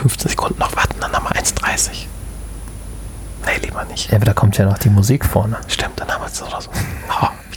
15 Sekunden noch warten, dann haben wir 1,30. Nee, lieber nicht. Ja, aber da kommt ja noch die Musik vorne. Stimmt, dann haben wir es oder so. Oh.